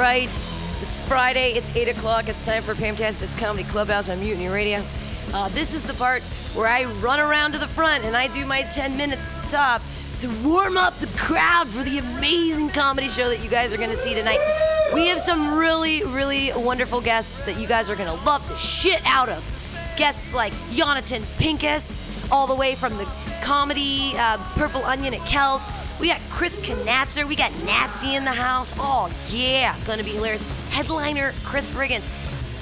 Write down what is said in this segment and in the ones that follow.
right. It's Friday. It's 8 o'clock. It's time for Pamtastic's Comedy Clubhouse on Mutiny Radio. Uh, this is the part where I run around to the front and I do my 10 minutes at the top to warm up the crowd for the amazing comedy show that you guys are going to see tonight. We have some really, really wonderful guests that you guys are going to love the shit out of. Guests like Jonathan Pincus, all the way from the comedy uh, Purple Onion at Kells. We got Chris Knatzer. We got Nazi in the house. Oh, yeah. Gonna be hilarious. Headliner Chris Riggins.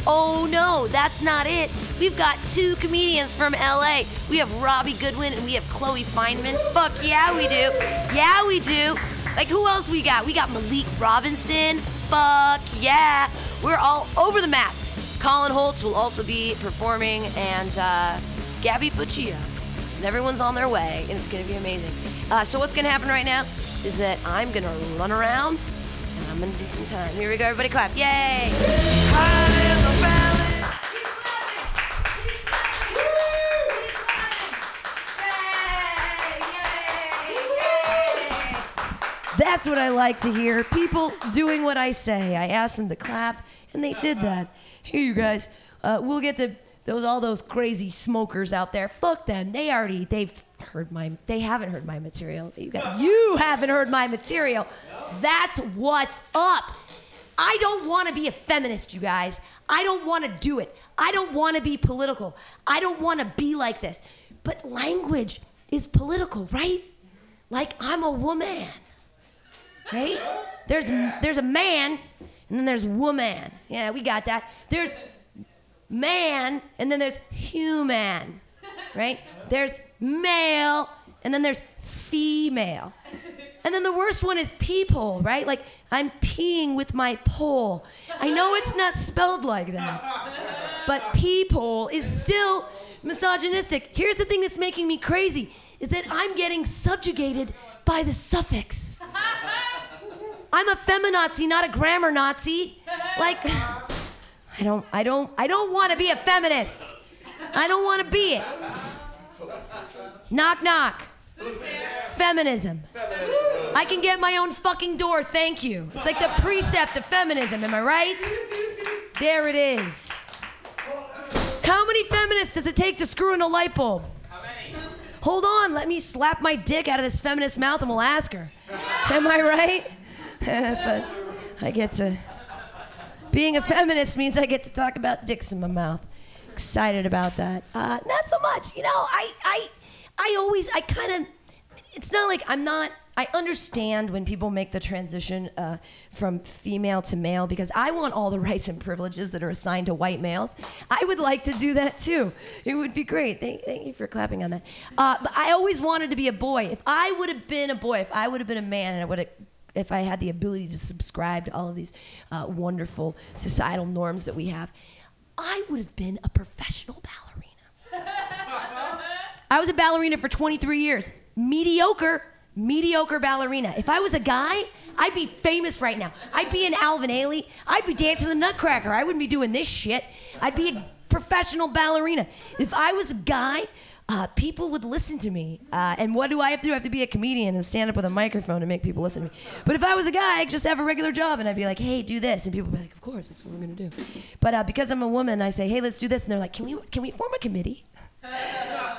Oh, no, that's not it. We've got two comedians from LA. We have Robbie Goodwin and we have Chloe Feynman. Fuck yeah, we do. Yeah, we do. Like, who else we got? We got Malik Robinson. Fuck yeah. We're all over the map. Colin Holtz will also be performing, and uh, Gabby Puccio. And everyone's on their way, and it's going to be amazing. Uh, so what's going to happen right now is that I'm going to run around, and I'm going to do some time. Here we go, everybody clap. Yay! That's what I like to hear. People doing what I say. I asked them to clap, and they did that. Here, you guys. Uh, we'll get to those all those crazy smokers out there. Fuck them. They already they've heard my. They haven't heard my material. You got you haven't heard my material. That's what's up. I don't want to be a feminist, you guys. I don't want to do it. I don't want to be political. I don't want to be like this. But language is political, right? Like I'm a woman right? There's there's a man, and then there's woman. Yeah, we got that. There's man, and then there's human, right? There's male, and then there's female. And then the worst one is people, right? Like I'm peeing with my pole. I know it's not spelled like that, but people is still misogynistic. Here's the thing that's making me crazy is that I'm getting subjugated by the suffix. I'm a feminazi, not a grammar Nazi. Like, I don't, I don't, I don't want to be a feminist. I don't want to be it. Knock, knock. Feminism. I can get my own fucking door, thank you. It's like the precept of feminism, am I right? There it is. How many feminists does it take to screw in a light bulb? How many? Hold on, let me slap my dick out of this feminist mouth and we'll ask her. Am I right? That's what I get to. Being a feminist means I get to talk about dicks in my mouth. Excited about that. Uh, not so much. You know, I, I, I always, I kind of. It's not like I'm not. I understand when people make the transition uh, from female to male because I want all the rights and privileges that are assigned to white males. I would like to do that too. It would be great. Thank, thank you for clapping on that. Uh, but I always wanted to be a boy. If I would have been a boy, if I would have been a man, and I would have if I had the ability to subscribe to all of these uh, wonderful societal norms that we have, I would have been a professional ballerina. I was a ballerina for 23 years. Mediocre, mediocre ballerina. If I was a guy, I'd be famous right now. I'd be in Alvin Ailey. I'd be dancing the Nutcracker. I wouldn't be doing this shit. I'd be a professional ballerina. If I was a guy, uh, people would listen to me. Uh, and what do I have to do? I have to be a comedian and stand up with a microphone and make people listen to me. But if I was a guy, I'd just have a regular job and I'd be like, hey, do this. And people would be like, of course, that's what we're going to do. But uh, because I'm a woman, I say, hey, let's do this. And they're like, can we, can we form a committee?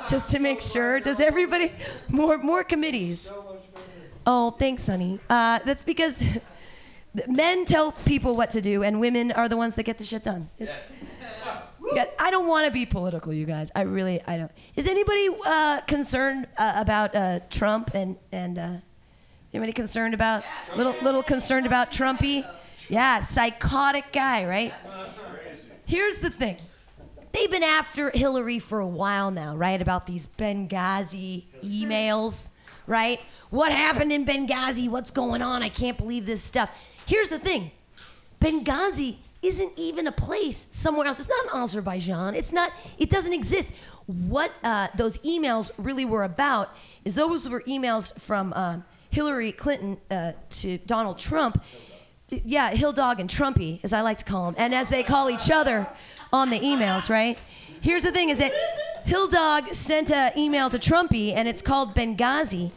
Just to make sure. Does everybody, more, more committees? Oh, thanks, honey. Uh, that's because men tell people what to do and women are the ones that get the shit done. It's, yeah, I don't want to be political, you guys. I really, I don't. Is anybody uh, concerned uh, about uh, Trump and and uh, anybody concerned about little little concerned about Trumpy? Yeah, psychotic guy, right? Here's the thing. They've been after Hillary for a while now, right? About these Benghazi emails, right? What happened in Benghazi? What's going on? I can't believe this stuff. Here's the thing Benghazi isn't even a place somewhere else. It's not in Azerbaijan. It's not. It doesn't exist. What uh, those emails really were about is those were emails from uh, Hillary Clinton uh, to Donald Trump. Yeah, Hill Dog and Trumpy, as I like to call them, and as they call each other on the emails. Right. Here's the thing: is that Hill Dog sent an email to Trumpy, and it's called Benghazi.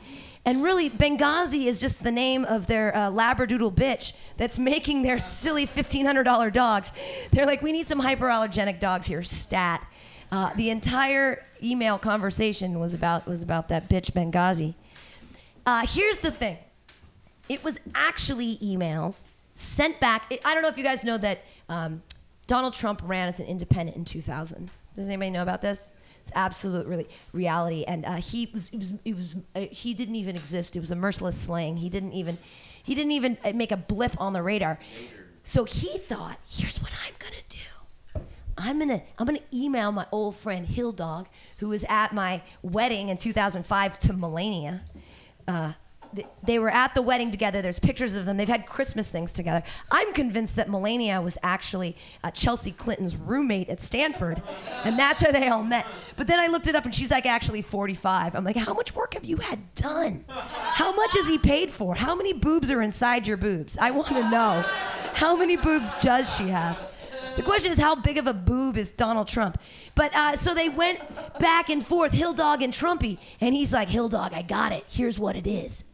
And really, Benghazi is just the name of their uh, labradoodle bitch that's making their silly $1,500 dogs. They're like, we need some hyperallergenic dogs here, stat. Uh, the entire email conversation was about, was about that bitch Benghazi. Uh, here's the thing it was actually emails sent back. It, I don't know if you guys know that um, Donald Trump ran as an independent in 2000. Does anybody know about this? It's absolute really reality, and uh, he was, he was, he, was uh, he didn't even exist. It was a merciless slaying. He didn't even, he didn't even uh, make a blip on the radar. So he thought, here's what I'm gonna do. I'm gonna I'm gonna email my old friend Hill Dog, who was at my wedding in 2005 to Melania. Uh, they were at the wedding together. There's pictures of them. They've had Christmas things together. I'm convinced that Melania was actually uh, Chelsea Clinton's roommate at Stanford, and that's how they all met. But then I looked it up, and she's like actually 45. I'm like, how much work have you had done? How much has he paid for? How many boobs are inside your boobs? I want to know. How many boobs does she have? The question is, how big of a boob is Donald Trump? But uh, so they went back and forth, Hill Dog and Trumpy, and he's like, Hill Dog, I got it. Here's what it is.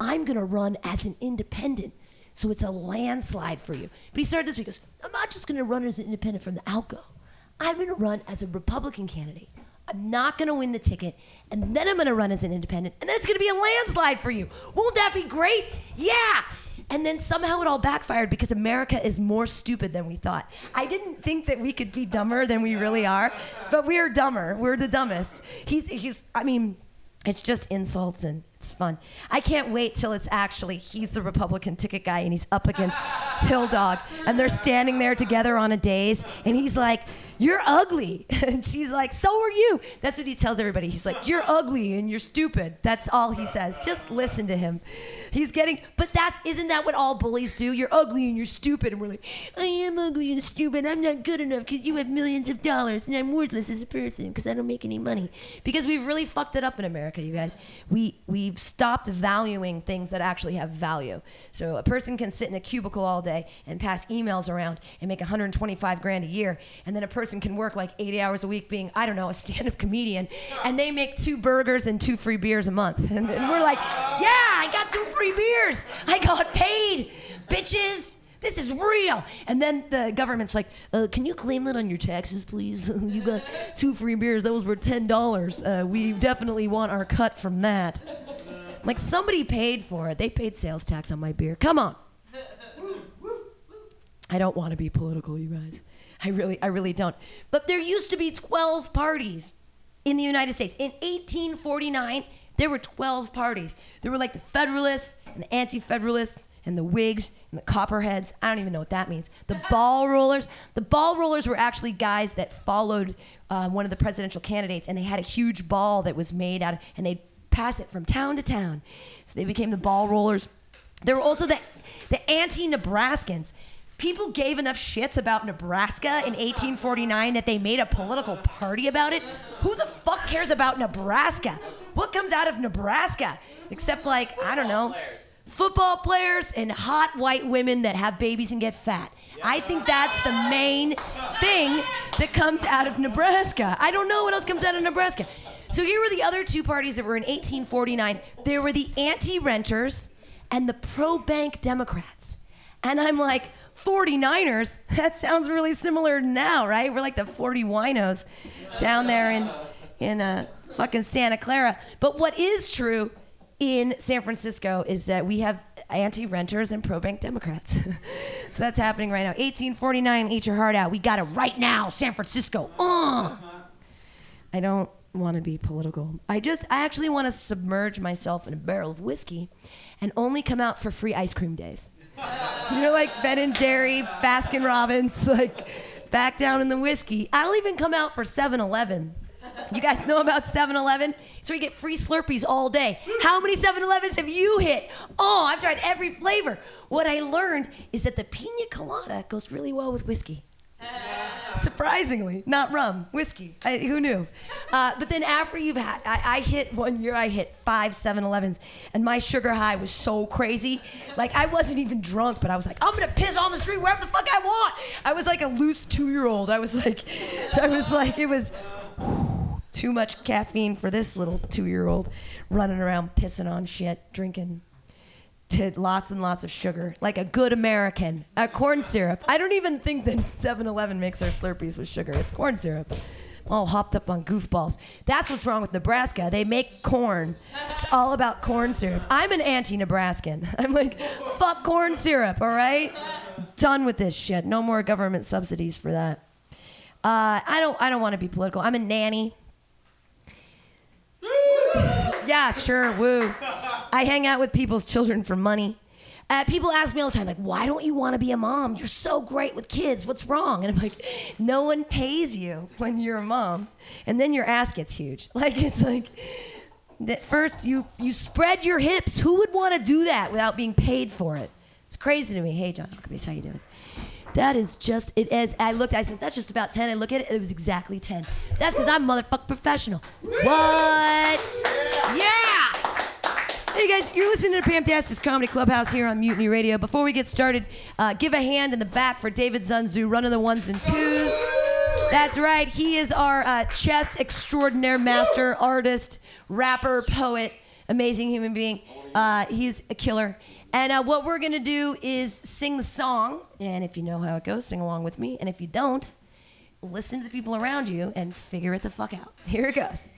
I'm going to run as an independent. So it's a landslide for you. But he started this week. He goes, I'm not just going to run as an independent from the outgo. I'm going to run as a Republican candidate. I'm not going to win the ticket, and then I'm going to run as an independent, and then it's going to be a landslide for you. Won't that be great? Yeah. And then somehow it all backfired because America is more stupid than we thought. I didn't think that we could be dumber than we really are, but we're dumber. We're the dumbest. He's, he's I mean, it's just insults and it's fun. I can't wait till it's actually he's the Republican ticket guy and he's up against Hill Dog and they're standing there together on a days and he's like, "You're ugly," and she's like, "So are you." That's what he tells everybody. He's like, "You're ugly and you're stupid." That's all he says. Just listen to him. He's getting, but that's isn't that what all bullies do? You're ugly and you're stupid, and we're like, "I am ugly and stupid. I'm not good enough because you have millions of dollars and I'm worthless as a person because I don't make any money." Because we've really fucked it up in America, you guys. We we we've stopped valuing things that actually have value. So a person can sit in a cubicle all day and pass emails around and make 125 grand a year, and then a person can work like 80 hours a week being, I don't know, a stand-up comedian, and they make two burgers and two free beers a month. And, and we're like, yeah, I got two free beers. I got paid, bitches. This is real. And then the government's like, uh, can you claim that on your taxes, please? you got two free beers. Those were $10. Uh, we definitely want our cut from that. Like somebody paid for it. They paid sales tax on my beer. Come on. I don't want to be political, you guys. I really, I really don't. But there used to be 12 parties in the United States. In 1849, there were 12 parties. There were like the Federalists and the Anti-Federalists and the Whigs and the Copperheads. I don't even know what that means. The Ball Rollers. The Ball Rollers were actually guys that followed uh, one of the presidential candidates, and they had a huge ball that was made out of, and they'd pass it from town to town. So they became the ball rollers. There were also the, the anti Nebraskans. People gave enough shits about Nebraska in 1849 that they made a political party about it. Who the fuck cares about Nebraska? What comes out of Nebraska? Except, like, I don't know, football players and hot white women that have babies and get fat. I think that's the main thing that comes out of Nebraska. I don't know what else comes out of Nebraska. So here were the other two parties that were in 1849. There were the anti-renters and the pro-bank Democrats. And I'm like, 49ers? That sounds really similar now, right? We're like the 40 winos down there in in uh, fucking Santa Clara. But what is true in San Francisco is that we have anti-renters and pro-bank Democrats. so that's happening right now. 1849, eat your heart out. We got it right now, San Francisco. Uh. I don't want to be political. I just, I actually want to submerge myself in a barrel of whiskey and only come out for free ice cream days. you know, like Ben and Jerry, Baskin Robbins, like back down in the whiskey. I'll even come out for 7 Eleven. You guys know about 7 Eleven? So you get free Slurpees all day. How many 7 Elevens have you hit? Oh, I've tried every flavor. What I learned is that the pina colada goes really well with whiskey. Surprisingly, not rum, whiskey. I, who knew? Uh, but then after you've had, I, I hit one year, I hit five 7 Elevens, and my sugar high was so crazy. Like, I wasn't even drunk, but I was like, I'm gonna piss on the street wherever the fuck I want. I was like a loose two year old. I was like, I was like, it was too much caffeine for this little two-year-old running around pissing on shit, drinking to lots and lots of sugar, like a good American. A corn syrup. I don't even think that 7-Eleven makes their Slurpees with sugar. It's corn syrup. All hopped up on goofballs. That's what's wrong with Nebraska. They make corn. It's all about corn syrup. I'm an anti-Nebraskan. I'm like, fuck corn syrup. All right, done with this shit. No more government subsidies for that. Uh, I don't. I don't want to be political. I'm a nanny. Yeah, sure. Woo. I hang out with people's children for money. Uh, people ask me all the time, like, why don't you want to be a mom? You're so great with kids. What's wrong? And I'm like, no one pays you when you're a mom. And then your ass gets huge. Like, it's like, that first you, you spread your hips. Who would want to do that without being paid for it? It's crazy to me. Hey, John Huckabees, how you doing? That is just, it is, I looked, I said, that's just about 10. I look at it, it was exactly 10. That's because I'm motherfucking professional. What? Yeah! Hey guys, you're listening to Pamtastic's Comedy Clubhouse here on Mutiny Radio. Before we get started, uh, give a hand in the back for David Zunzu, running the ones and twos. That's right, he is our uh, chess extraordinaire master, artist, rapper, poet, amazing human being. Uh, he's a killer. And uh, what we're gonna do is sing the song, and if you know how it goes, sing along with me. And if you don't, listen to the people around you and figure it the fuck out. Here it goes.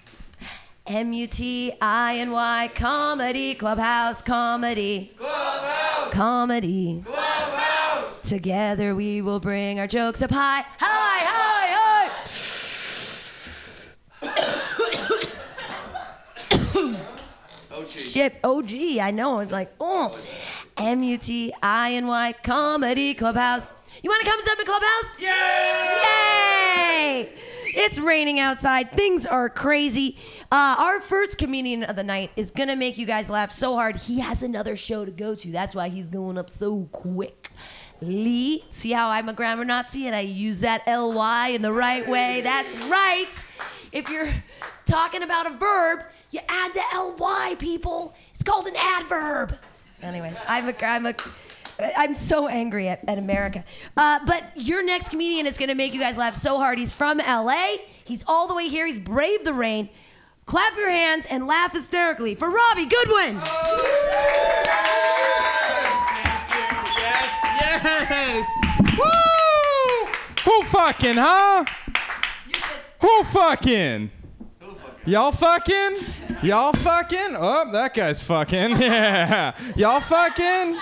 M U T I N Y comedy clubhouse comedy Clubhouse! comedy Clubhouse! together we will bring our jokes up high high high Oh, gee. Shit OG I know it's like oh M U T I N Y comedy clubhouse you want to come to the clubhouse Yeah! Yay! It's raining outside. Things are crazy. Uh, our first comedian of the night is gonna make you guys laugh so hard. He has another show to go to. That's why he's going up so quick. Lee, see how I'm a grammar Nazi and I use that ly in the right way. That's right. If you're talking about a verb, you add the ly, people. It's called an adverb. Anyways, I'm a, I'm a, I'm so angry at, at America. Uh, but your next comedian is going to make you guys laugh so hard. He's from LA. He's all the way here. He's braved the rain. Clap your hands and laugh hysterically for Robbie Goodwin. Thank you. Yes, yes. Woo! Who fucking, huh? Who fucking? Y'all fucking? Y'all fucking? Oh, that guy's fucking. Yeah. Y'all fucking?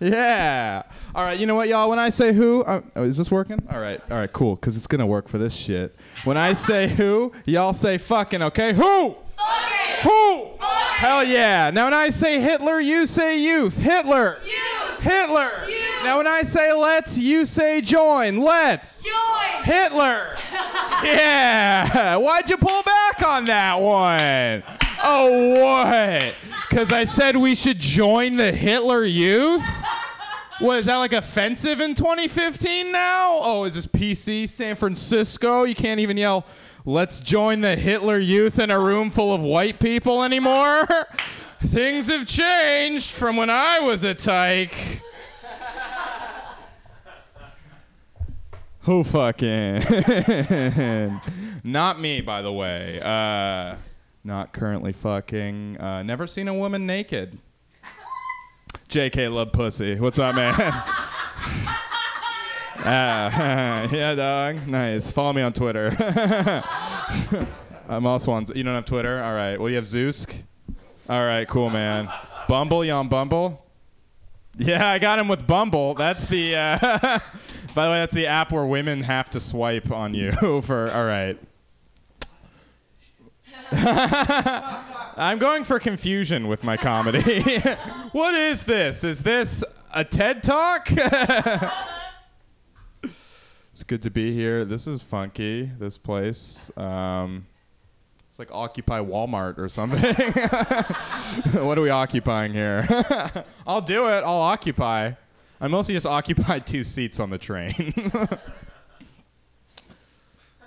Yeah. All right, you know what, y'all? When I say who, uh, oh, is this working? All right, all right, cool, because it's going to work for this shit. When I say who, y'all say fucking, okay? Who? Fucking. Who? Fucking. Hell yeah. Now, when I say Hitler, you say youth. Hitler. Youth. Hitler. Youth. Now, when I say let's, you say join. Let's. Joy. Hitler. yeah. Why'd you pull back on that one? Oh, what? Because I said we should join the Hitler Youth? What is that like offensive in 2015 now? Oh, is this PC San Francisco? You can't even yell, let's join the Hitler Youth in a room full of white people anymore? Things have changed from when I was a tyke. Who fucking? not me, by the way. Uh, not currently fucking. Uh, never seen a woman naked. JK love pussy. What's up, man? Ah, yeah, dog. Nice. Follow me on Twitter. I'm also on. You don't have Twitter? All right. Well, you have Zeusk. All right. Cool, man. Bumble. You on Bumble? Yeah, I got him with Bumble. That's the. Uh, by the way, that's the app where women have to swipe on you for. All right. I'm going for confusion with my comedy. what is this? Is this a TED Talk? it's good to be here. This is funky, this place. Um, it's like Occupy Walmart or something. what are we occupying here? I'll do it. I'll occupy. I mostly just occupy two seats on the train.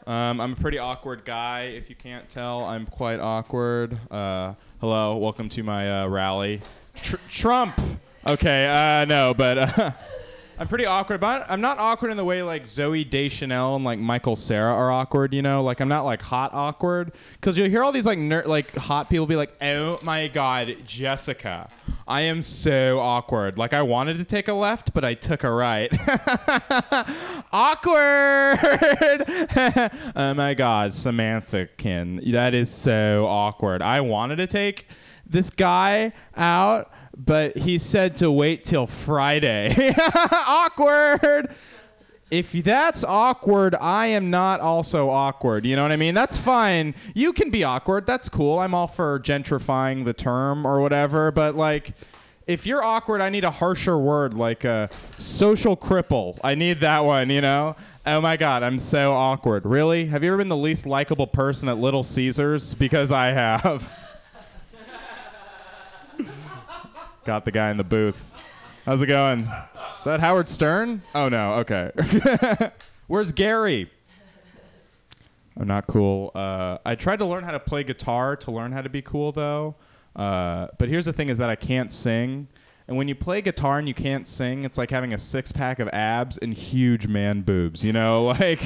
Um, I'm a pretty awkward guy. If you can't tell, I'm quite awkward. Uh, hello, welcome to my uh, rally. Tr- Trump. Okay, uh, no, but uh, I'm pretty awkward, but I'm not awkward in the way like Zooey Deschanel and like Michael Cera are awkward. You know, like I'm not like hot awkward because you'll hear all these like ner- like hot people be like, "Oh my God, Jessica, I am so awkward." Like I wanted to take a left, but I took a right. awkward. oh my God, Samantha Kin, that is so awkward. I wanted to take this guy out but he said to wait till Friday. awkward. If that's awkward, I am not also awkward. You know what I mean? That's fine. You can be awkward. That's cool. I'm all for gentrifying the term or whatever. But like, if you're awkward, I need a harsher word like a social cripple. I need that one. You know? Oh my God, I'm so awkward. Really? Have you ever been the least likable person at Little Caesars? Because I have. Got the guy in the booth. How's it going? Is that Howard Stern? Oh no. Okay. Where's Gary? I'm not cool. Uh, I tried to learn how to play guitar to learn how to be cool though. Uh, but here's the thing: is that I can't sing. And when you play guitar and you can't sing, it's like having a six pack of abs and huge man boobs. You know, like.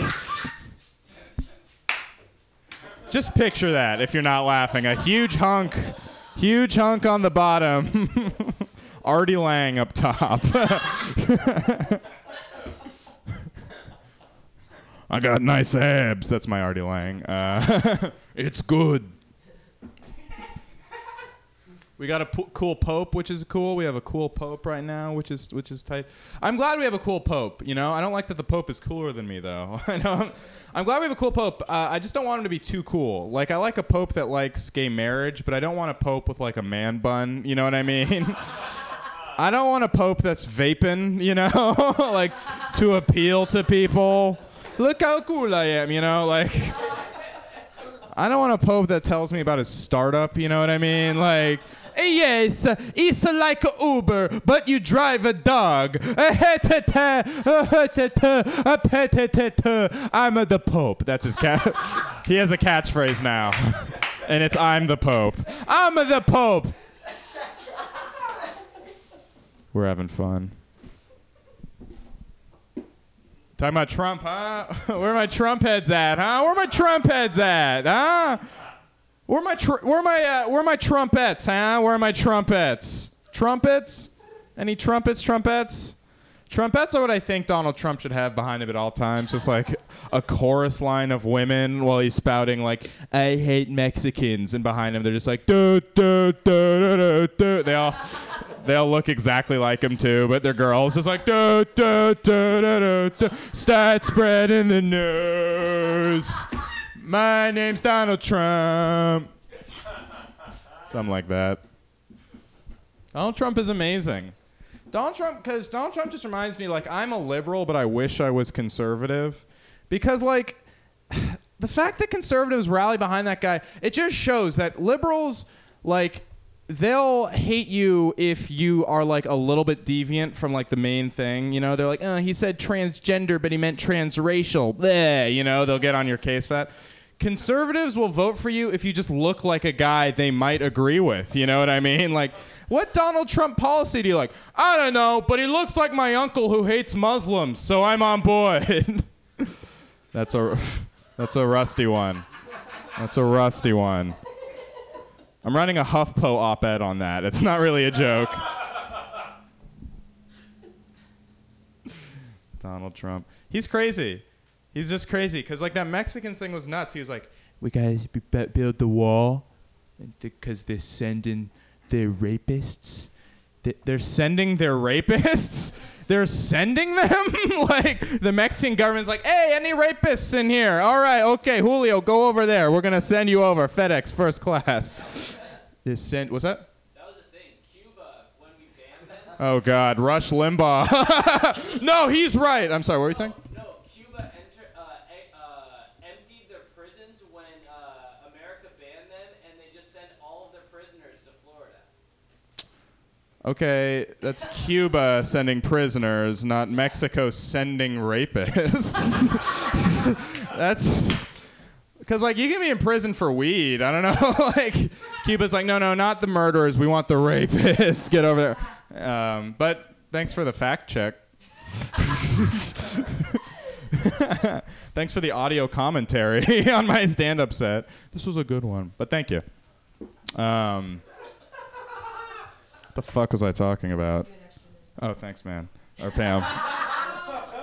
Just picture that if you're not laughing. A huge hunk Huge hunk on the bottom. Artie Lange up top. I got nice abs. That's my Artie Lange. Uh, it's good. We got a p- cool pope, which is cool. We have a cool pope right now, which is which is tight. I'm glad we have a cool pope. You know, I don't like that the pope is cooler than me though. I know. I'm glad we have a cool pope. Uh, I just don't want him to be too cool. Like I like a pope that likes gay marriage, but I don't want a pope with like a man bun. You know what I mean? I don't want a pope that's vaping. You know, like to appeal to people. Look how cool I am. You know, like. I don't want a pope that tells me about his startup. You know what I mean? Like. Yes, it's like Uber, but you drive a dog. I'm the Pope. That's his cat. he has a catchphrase now, and it's "I'm the Pope." I'm the Pope. We're having fun. Talking about Trump, huh? Where my Trump heads at, huh? Where my Trump heads at, huh? Where my tr- where my uh, where my trumpets, huh? Where are my trumpets? Trumpets? Any trumpets? Trumpets? Trumpets are what I think Donald Trump should have behind him at all times, just like a chorus line of women while he's spouting like "I hate Mexicans," and behind him they're just like "do do do do do." They all they all look exactly like him too, but they're girls. Just like do do do do do. Start spreading the news. My name's Donald Trump. Something like that. Donald Trump is amazing. Donald Trump, because Donald Trump just reminds me, like, I'm a liberal, but I wish I was conservative. Because, like, the fact that conservatives rally behind that guy, it just shows that liberals, like, they'll hate you if you are like a little bit deviant from like the main thing. You know, they're like, oh, he said transgender, but he meant transracial. Bleh, you know, they'll get on your case for that. Conservatives will vote for you if you just look like a guy they might agree with. You know what I mean? Like, what Donald Trump policy do you like? I don't know, but he looks like my uncle who hates Muslims, so I'm on board. that's a that's a rusty one. That's a rusty one. I'm running a HuffPo op-ed on that. It's not really a joke. Donald Trump. He's crazy. He's just crazy because like that Mexicans thing was nuts. He was like, "We gotta b- build the wall because they're sending their rapists. They're sending their rapists." They're sending them? like the Mexican government's like, hey, any rapists in here? All right, okay, Julio, go over there. We're gonna send you over FedEx first class. They sent. What's that? That was the thing. Cuba, when we banned them. Oh God, Rush Limbaugh. no, he's right. I'm sorry. What were you saying? No, Cuba enter, uh, e- uh, emptied their prisons when uh, America banned them, and they just sent all of their prisoners to Florida. Okay, that's Cuba sending prisoners, not Mexico sending rapists. that's because like you can be in prison for weed. I don't know. like Cuba's like, no, no, not the murderers. We want the rapists. Get over there. Um, but thanks for the fact check. Thanks for the audio commentary on my stand-up set. This was a good one, but thank you. Um, the fuck was I talking about? Oh, thanks, man. Or Pam.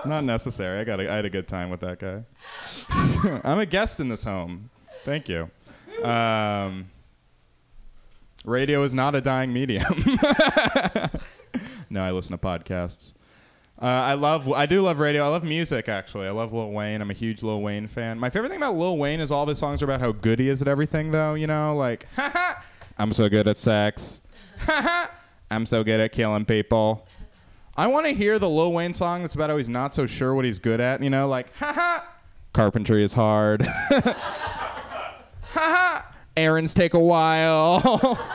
Not necessary. I got. A, I had a good time with that guy. I'm a guest in this home. Thank you. Um, radio is not a dying medium. no, I listen to podcasts. Uh, I love. I do love radio. I love music. Actually, I love Lil Wayne. I'm a huge Lil Wayne fan. My favorite thing about Lil Wayne is all of his songs are about how good he is at everything. Though you know, like, ha I'm so good at sex. I'm so good at killing people. I want to hear the Lil Wayne song that's about how he's not so sure what he's good at. You know, like, ha carpentry is hard. ha ha. errands take a while.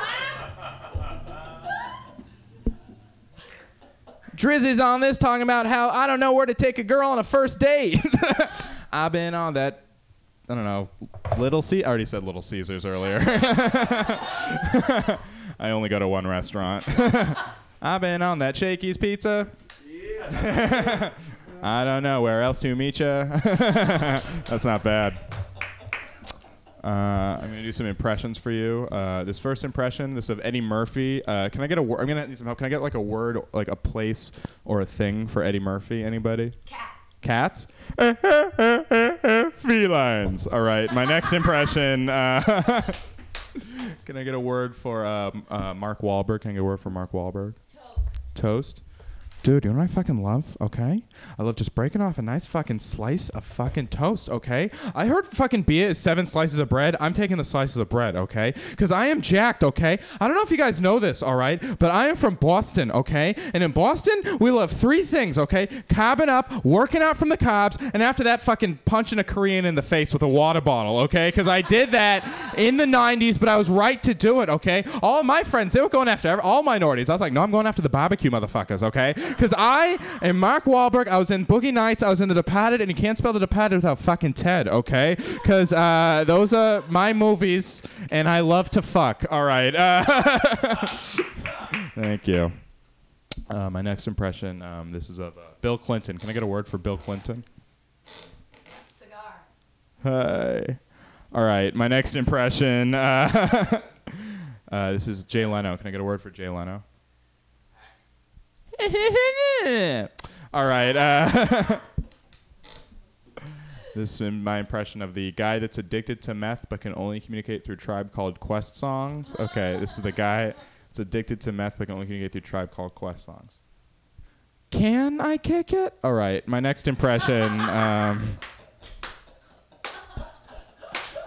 Drizzy's on this talking about how I don't know where to take a girl on a first date. I've been on that, I don't know, Little C. I already said Little Caesars earlier. I only go to one restaurant. I've been on that Shakey's Pizza. Yeah. I don't know where else to meet you. That's not bad. Uh, I'm gonna do some impressions for you. Uh, this first impression, this of Eddie Murphy. Uh, can I get a word? I'm gonna need some help. Can I get like a word, like a place or a thing for Eddie Murphy? Anybody? Cats. Cats. Felines. All right. My next impression. Uh, can I get a word for um, uh, Mark Wahlberg? Can I get a word for Mark Wahlberg? Toast. Toast. Dude, you know what I fucking love? Okay, I love just breaking off a nice fucking slice of fucking toast. Okay, I heard fucking beer is seven slices of bread. I'm taking the slices of bread. Okay, because I am jacked. Okay, I don't know if you guys know this. All right, but I am from Boston. Okay, and in Boston we love three things. Okay, cobbing up, working out from the cobs, and after that, fucking punching a Korean in the face with a water bottle. Okay, because I did that in the '90s, but I was right to do it. Okay, all my friends they were going after all minorities. I was like, no, I'm going after the barbecue motherfuckers. Okay. Because I and Mark Wahlberg. I was in Boogie Nights. I was in The Departed, and you can't spell The Departed without fucking Ted, okay? Because uh, those are my movies, and I love to fuck. All right. Uh, thank you. Uh, my next impression. Um, this is of uh, Bill Clinton. Can I get a word for Bill Clinton? Cigar. Hi. All right. My next impression. Uh, uh, this is Jay Leno. Can I get a word for Jay Leno? All right. Uh, this is my impression of the guy that's addicted to meth but can only communicate through Tribe Called Quest songs. Okay, this is the guy that's addicted to meth but can only communicate through Tribe Called Quest songs. Can I kick it? All right. My next impression um,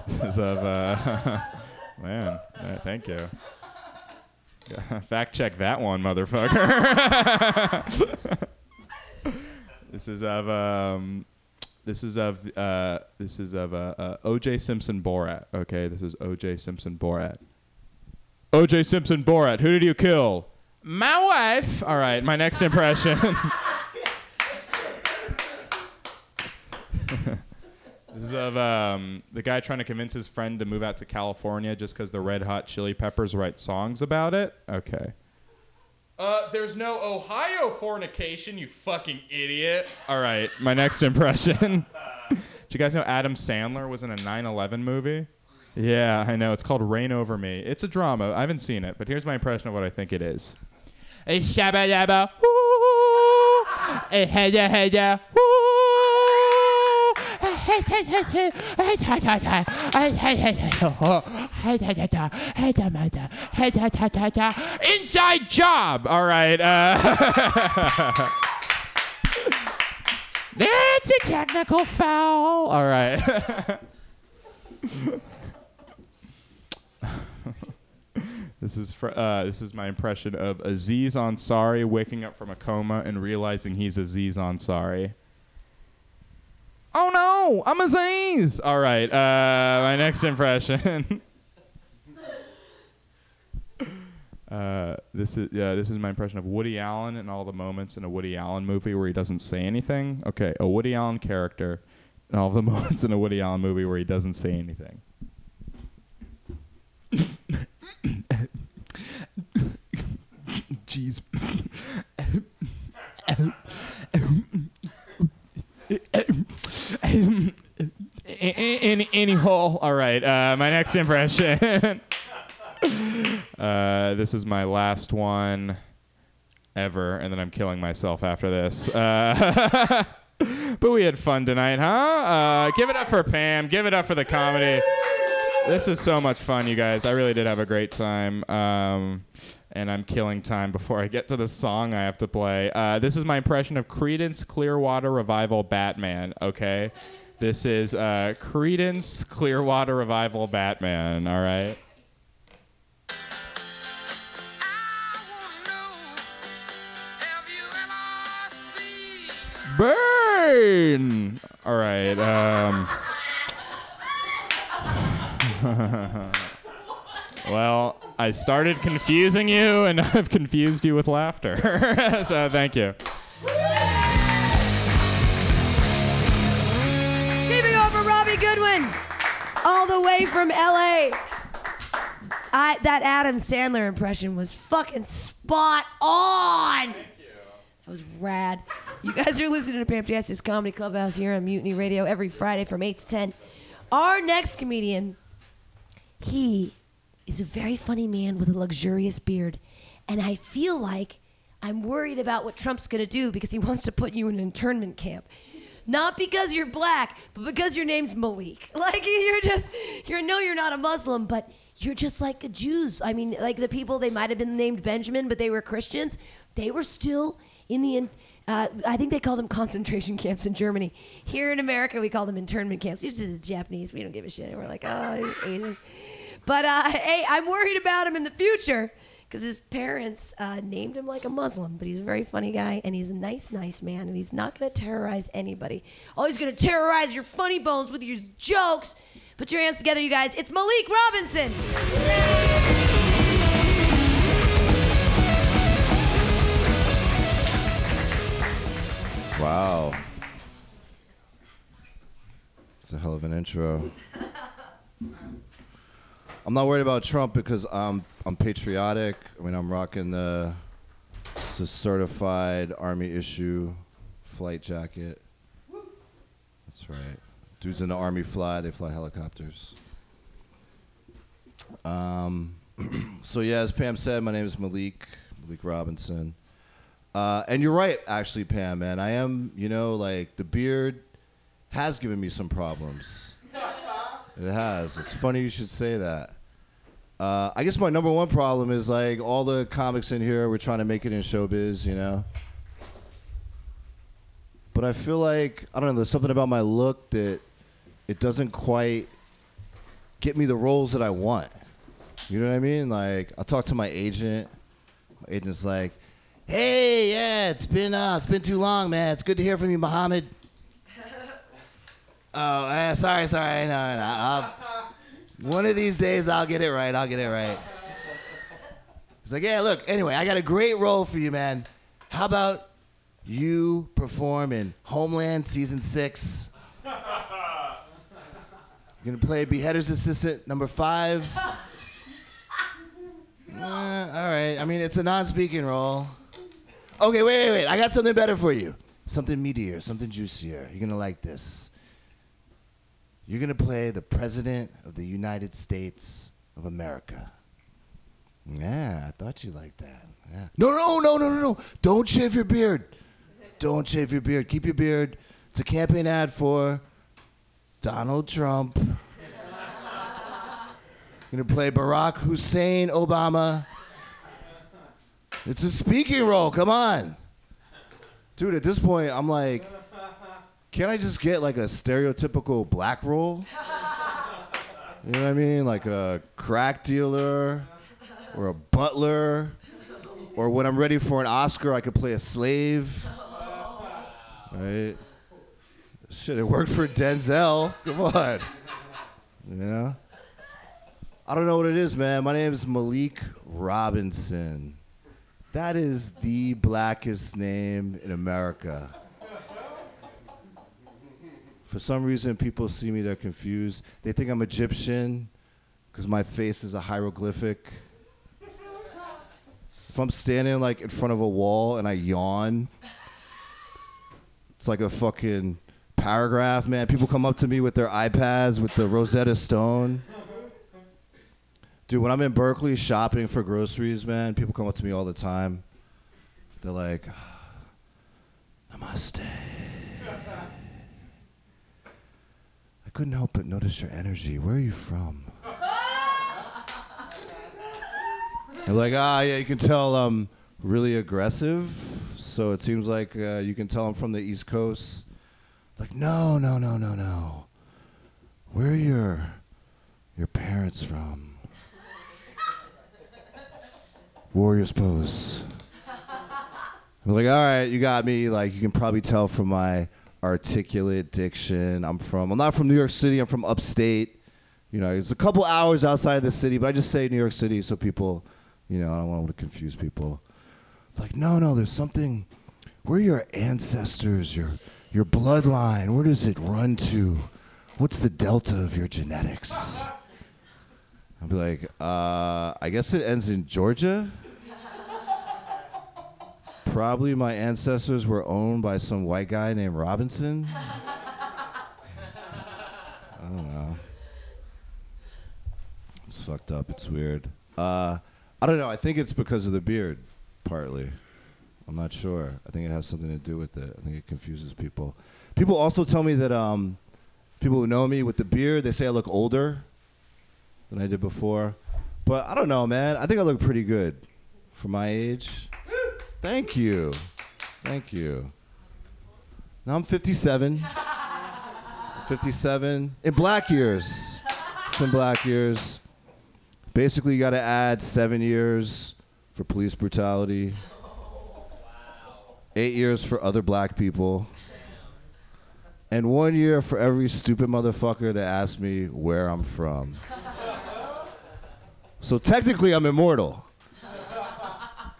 is of. Uh, man, uh, thank you. Fact check that one, motherfucker. this is of um, this is of uh, this is of uh, uh, O.J. Simpson Borat. Okay, this is O.J. Simpson Borat. O.J. Simpson Borat. Who did you kill? My wife. All right, my next impression. This is of um, the guy trying to convince his friend to move out to California just because the Red Hot Chili Peppers write songs about it. Okay. Uh, there's no Ohio fornication, you fucking idiot. All right, my next impression. Do you guys know Adam Sandler was in a 9/11 movie? Yeah, I know. It's called Reign Over Me. It's a drama. I haven't seen it, but here's my impression of what I think it is. A shabba dabba, woo, a heya heya, woo. Inside job. All right. Uh, That's a technical foul. All right. this is fr- uh, this is my impression of Aziz Ansari waking up from a coma and realizing he's Aziz Ansari. Oh no, I'm Aziz. All right, uh, my next impression. uh, this is yeah, this is my impression of Woody Allen and all the moments in a Woody Allen movie where he doesn't say anything. Okay, a Woody Allen character and all the moments in a Woody Allen movie where he doesn't say anything. Jeez. Any, any hole. All right. Uh, my next impression. uh, this is my last one ever, and then I'm killing myself after this. Uh, but we had fun tonight, huh? Uh, give it up for Pam. Give it up for the comedy. This is so much fun, you guys. I really did have a great time. Um, and I'm killing time before I get to the song I have to play. Uh, this is my impression of Creedence Clearwater Revival Batman, okay? This is uh, Creedence Clearwater Revival Batman, all right? Burn! All right. Um, well, I started confusing you, and I've confused you with laughter. so thank you. Keeping over Robbie Goodwin, all the way from LA. I, that Adam Sandler impression was fucking spot on. That was rad. You guys are listening to Pam Fantastic Comedy Clubhouse here on Mutiny Radio every Friday from 8 to 10. Our next comedian, he is a very funny man with a luxurious beard. And I feel like I'm worried about what Trump's going to do because he wants to put you in an internment camp. Not because you're black, but because your name's Malik. Like you're just you're no you're not a Muslim, but you're just like a Jews. I mean, like the people they might have been named Benjamin, but they were Christians. They were still in the uh, I think they called them concentration camps in Germany. Here in America, we call them internment camps. Are the Japanese. We don't give a shit. We're like, oh, Asian. But uh, hey, I'm worried about him in the future because his parents uh, named him like a Muslim. But he's a very funny guy, and he's a nice, nice man, and he's not going to terrorize anybody. Oh, he's going to terrorize your funny bones with your jokes. Put your hands together, you guys. It's Malik Robinson. Wow. It's a hell of an intro. I'm not worried about Trump because I'm I'm patriotic. I mean, I'm rocking the it's a certified army issue flight jacket. That's right. Dudes in the army fly. They fly helicopters. Um, so yeah, as Pam said, my name is Malik Malik Robinson. Uh, and you're right, actually, Pam, man. I am, you know, like the beard has given me some problems. it has. It's funny you should say that. Uh, I guess my number one problem is like all the comics in here, we're trying to make it in showbiz, you know? But I feel like, I don't know, there's something about my look that it doesn't quite get me the roles that I want. You know what I mean? Like, I'll talk to my agent. My agent's like, Hey, yeah, it's been uh, it's been too long, man. It's good to hear from you, Muhammad. oh, uh, sorry, sorry. No, no, I'll, one of these days I'll get it right. I'll get it right. He's like, yeah, look. Anyway, I got a great role for you, man. How about you perform in Homeland season six? You're gonna play Beheader's assistant number five. Uh, all right. I mean, it's a non-speaking role. Okay, wait, wait, wait. I got something better for you. Something meatier, something juicier. You're gonna like this. You're gonna play the President of the United States of America. Yeah, I thought you liked that. Yeah. No, no, no, no, no, no. Don't shave your beard. Don't shave your beard. Keep your beard. It's a campaign ad for Donald Trump. You're gonna play Barack Hussein Obama. It's a speaking role. Come on. Dude, at this point, I'm like, can't I just get like a stereotypical black role? You know what I mean? Like a crack dealer or a butler. Or when I'm ready for an Oscar, I could play a slave. Right? Shit, it worked for Denzel. Come on. You know? I don't know what it is, man. My name is Malik Robinson. That is the blackest name in America. For some reason, people see me, they're confused. They think I'm Egyptian because my face is a hieroglyphic. If I'm standing like in front of a wall and I yawn, it's like a fucking paragraph, man. People come up to me with their iPads with the Rosetta Stone. Dude, when I'm in Berkeley shopping for groceries, man, people come up to me all the time. They're like, Namaste. I couldn't help but notice your energy. Where are you from? Like, ah, yeah, you can tell I'm really aggressive. So it seems like uh, you can tell I'm from the East Coast. Like, no, no, no, no, no. Where are your your parents from? Warriors pose. I'm like, all right, you got me. Like, you can probably tell from my articulate diction. I'm from. I'm not from New York City. I'm from upstate. You know, it's a couple hours outside of the city, but I just say New York City so people, you know, I don't want to confuse people. Like, no, no, there's something. Where are your ancestors? Your your bloodline? Where does it run to? What's the delta of your genetics? I'll be like, uh, I guess it ends in Georgia. Probably my ancestors were owned by some white guy named Robinson. I don't know. It's fucked up. It's weird. Uh, I don't know. I think it's because of the beard, partly. I'm not sure. I think it has something to do with it. I think it confuses people. People also tell me that um, people who know me with the beard, they say I look older than I did before. But I don't know, man. I think I look pretty good for my age. Thank you. Thank you. Now I'm 57. 57 in black years. Some black years. Basically, you got to add seven years for police brutality, eight years for other black people, and one year for every stupid motherfucker that asks me where I'm from. So technically, I'm immortal.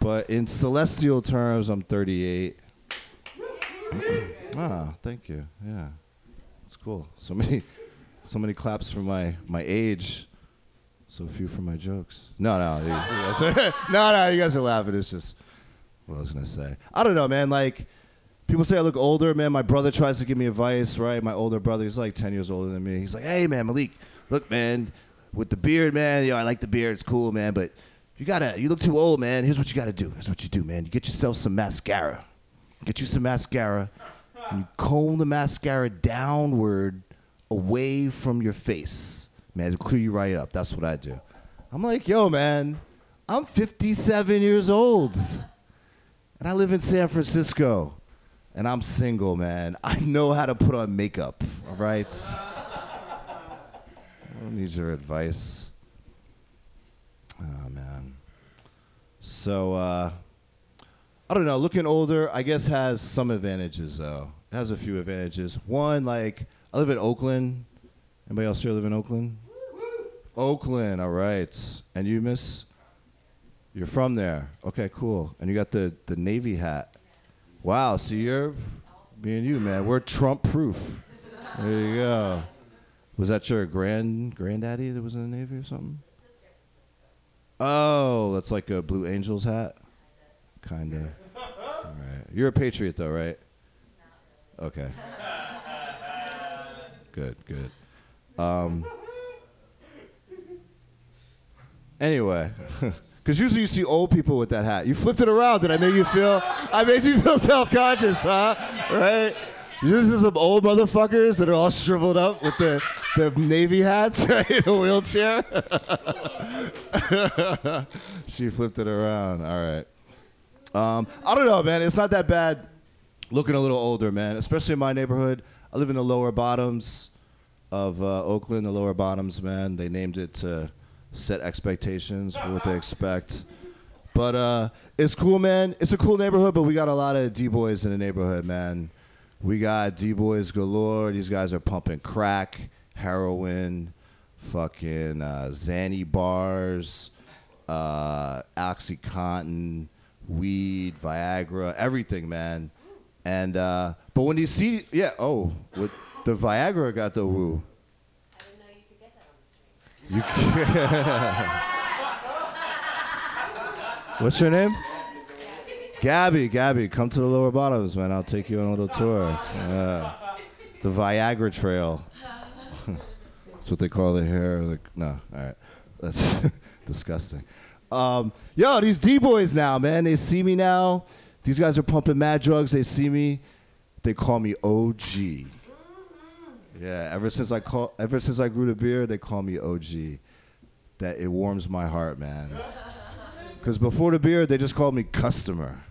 But in celestial terms, I'm 38. ah, thank you. Yeah, it's cool. So many, so many claps for my my age. So few for my jokes. No, no, you, you guys, no, no. You guys are laughing. It's just what I was gonna say. I don't know, man. Like people say I look older, man. My brother tries to give me advice, right? My older brother, he's like 10 years older than me. He's like, hey, man, Malik, look, man, with the beard, man. You know, I like the beard. It's cool, man. But you gotta, you look too old, man. Here's what you gotta do. Here's what you do, man. You get yourself some mascara. Get you some mascara. And you comb the mascara downward, away from your face, man. To clear you right up. That's what I do. I'm like, yo, man. I'm 57 years old, and I live in San Francisco, and I'm single, man. I know how to put on makeup. All right. I don't need your advice. Oh man. So uh, I don't know. Looking older, I guess, has some advantages though. It has a few advantages. One, like I live in Oakland. Anybody else here live in Oakland? Oakland. All right. And you, Miss? You're from there. Okay, cool. And you got the the Navy hat. Wow. So you're me and you, man. We're Trump proof. There you go. Was that your grand granddaddy that was in the Navy or something? Oh, that's like a Blue Angels hat. Kinda. All right. You're a patriot though, right? Okay. Good, good. Um, anyway, because usually you see old people with that hat. You flipped it around. Did I make you feel? I made you feel self-conscious, huh? Right? Usually some old motherfuckers that are all shriveled up with the, the Navy hats in a wheelchair. she flipped it around. All right. Um, I don't know, man. It's not that bad looking a little older, man. Especially in my neighborhood. I live in the lower bottoms of uh, Oakland, the lower bottoms, man. They named it to set expectations for what they expect. But uh, it's cool, man. It's a cool neighborhood, but we got a lot of D boys in the neighborhood, man. We got D boys galore. These guys are pumping crack, heroin, fucking uh, Xanny bars, uh, OxyContin, weed, Viagra, everything, man. And uh, but when you see, yeah, oh, the Viagra got the woo. I didn't know you could get that on the street. You What's your name? Gabby, Gabby, come to the lower bottoms, man. I'll take you on a little tour. Yeah. the Viagra Trail. That's what they call the hair. Like, no, all right, that's disgusting. Um, yo, these D boys now, man, they see me now. These guys are pumping mad drugs. They see me, they call me OG. Yeah, ever since I call, ever since I grew the beard, they call me OG. That it warms my heart, man. Because before the beard, they just called me customer.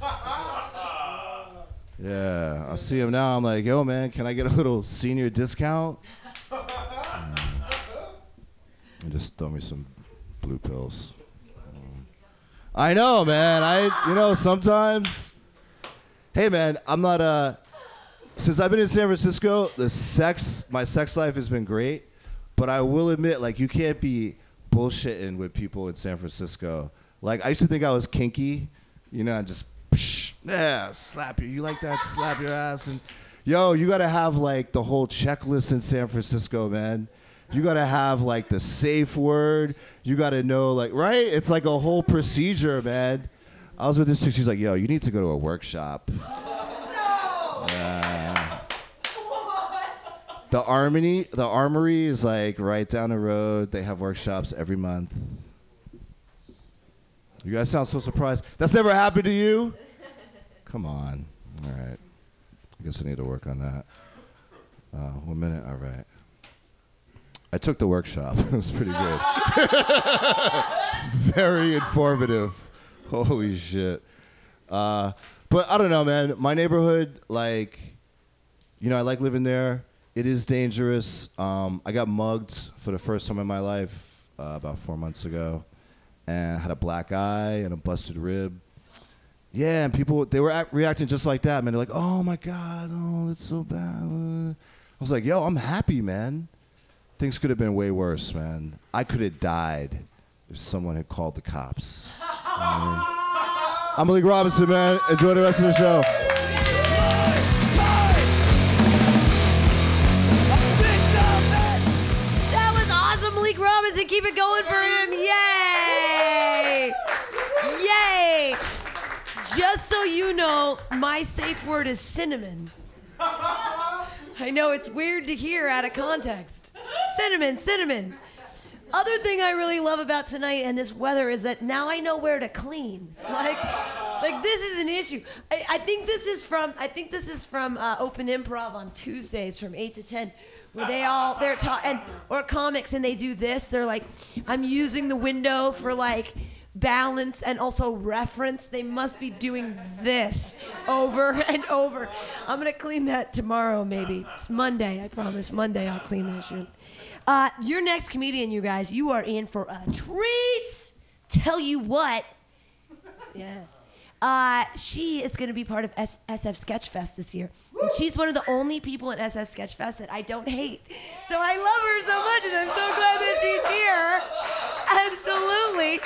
Yeah, I see him now. I'm like, yo, man, can I get a little senior discount? Mm. And just throw me some blue pills. Mm. I know, man. I, you know, sometimes. Hey, man, I'm not uh Since I've been in San Francisco, the sex, my sex life has been great. But I will admit, like, you can't be bullshitting with people in San Francisco. Like, I used to think I was kinky, you know, I just, yeah, slap you. You like that? Slap your ass. And, yo, you gotta have, like, the whole checklist in San Francisco, man. You gotta have, like, the safe word. You gotta know, like, right? It's like a whole procedure, man. I was with this chick, she's like, yo, you need to go to a workshop. Yeah. The Armory, the Armory is like right down the road. They have workshops every month. You guys sound so surprised. That's never happened to you? Come on. All right. I guess I need to work on that. Uh, one minute. All right. I took the workshop. it was pretty good. it's very informative. Holy shit. Uh, but I don't know, man. My neighborhood, like, you know, I like living there. It is dangerous. Um, I got mugged for the first time in my life uh, about four months ago, and had a black eye and a busted rib. Yeah, and people they were act- reacting just like that, man. They're like, "Oh my god, oh, it's so bad." I was like, "Yo, I'm happy, man. Things could have been way worse, man. I could have died if someone had called the cops." I'm Malik Robinson, man. Enjoy the rest of the show. That was awesome, Malik Robinson. Keep it going for him. Yay! Yay! Just so you know, my safe word is cinnamon. I know it's weird to hear out of context. Cinnamon, cinnamon. Other thing I really love about tonight and this weather is that now I know where to clean. Like, like this is an issue. I, I think this is from I think this is from uh, Open Improv on Tuesdays from eight to ten, where they all they're taught and or comics and they do this. They're like, I'm using the window for like balance and also reference. They must be doing this over and over. I'm gonna clean that tomorrow, maybe. It's Monday, I promise. Monday I'll clean that shit. Uh, your next comedian, you guys, you are in for a treat. Tell you what. Yeah. Uh, she is going to be part of S- SF Sketchfest this year. And she's one of the only people at SF Sketchfest that I don't hate. So I love her so much, and I'm so glad that she's here. Absolutely.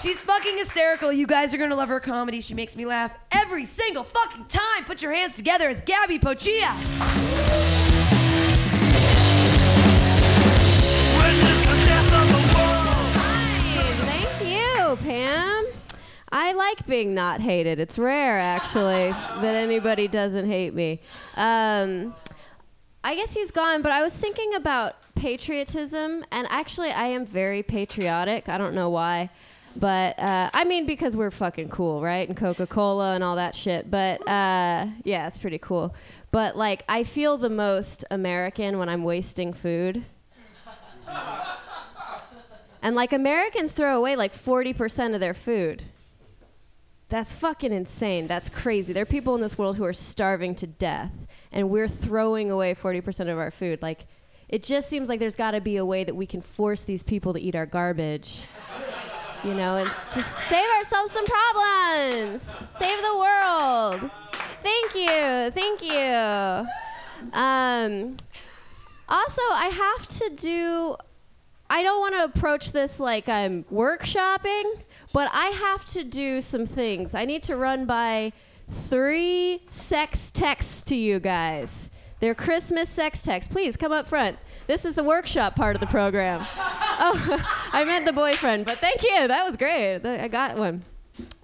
She's fucking hysterical. You guys are to love her comedy. She makes me laugh every single fucking time. Put your hands together. It's Gabby Pochia. Thank you, Pam. I like being not hated. It's rare, actually, that anybody doesn't hate me. Um, I guess he's gone, but I was thinking about patriotism, and actually, I am very patriotic. I don't know why. But uh, I mean, because we're fucking cool, right? And Coca Cola and all that shit. But uh, yeah, it's pretty cool. But like, I feel the most American when I'm wasting food. And like Americans throw away like 40% of their food. That's fucking insane. That's crazy. There are people in this world who are starving to death, and we're throwing away 40% of our food. Like, it just seems like there's got to be a way that we can force these people to eat our garbage. You know, and just save ourselves some problems. Save the world. Thank you. Thank you. Um, also, I have to do I don't want to approach this like I'm workshopping, but I have to do some things. I need to run by three sex texts to you guys. They're Christmas sex texts. Please come up front. This is the workshop part of the program. oh, I meant the boyfriend, but thank you. That was great. I got one.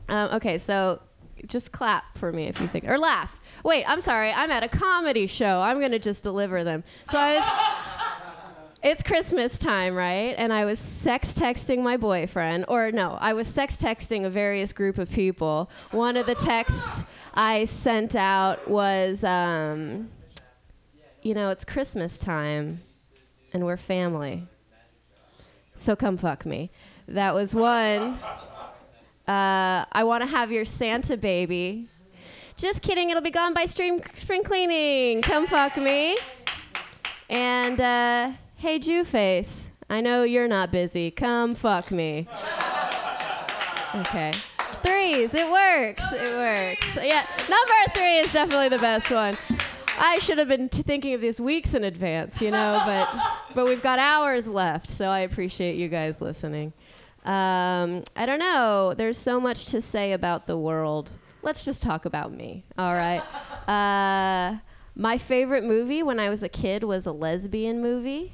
Um, okay, so just clap for me if you think, or laugh. Wait, I'm sorry. I'm at a comedy show. I'm gonna just deliver them. So I was. It's Christmas time, right? And I was sex texting my boyfriend, or no, I was sex texting a various group of people. One of the texts I sent out was, um, you know, it's Christmas time, and we're family. So come fuck me. That was one. Uh, I want to have your Santa baby. Just kidding, it'll be gone by stream, spring cleaning. Come fuck me. And uh, hey, Jew face, I know you're not busy. Come fuck me. Okay. Threes, it works. It works. Yeah, number three is definitely the best one. I should have been t- thinking of this weeks in advance, you know, but but we've got hours left, so I appreciate you guys listening. Um, I don't know. There's so much to say about the world. Let's just talk about me. All right. Uh, my favorite movie when I was a kid was a lesbian movie.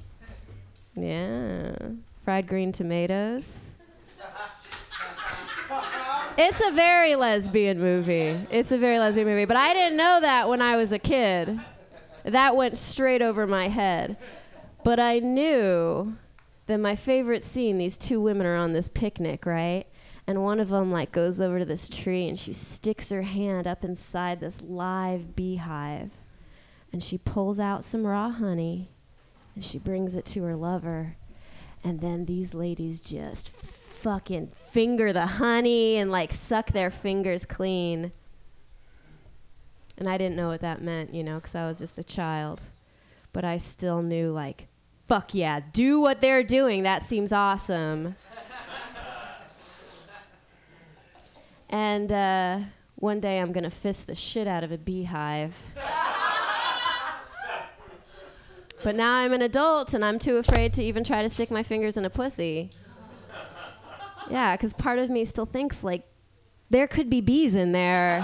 Yeah. Fried green tomatoes. It's a very lesbian movie. It's a very lesbian movie. But I didn't know that when I was a kid. That went straight over my head. But I knew that my favorite scene these two women are on this picnic, right? And one of them like goes over to this tree and she sticks her hand up inside this live beehive and she pulls out some raw honey and she brings it to her lover. And then these ladies just fucking finger the honey and like suck their fingers clean. And I didn't know what that meant, you know, because I was just a child. But I still knew, like, fuck yeah, do what they're doing. That seems awesome. and uh, one day I'm going to fist the shit out of a beehive. but now I'm an adult and I'm too afraid to even try to stick my fingers in a pussy. Yeah, because part of me still thinks, like, there could be bees in there.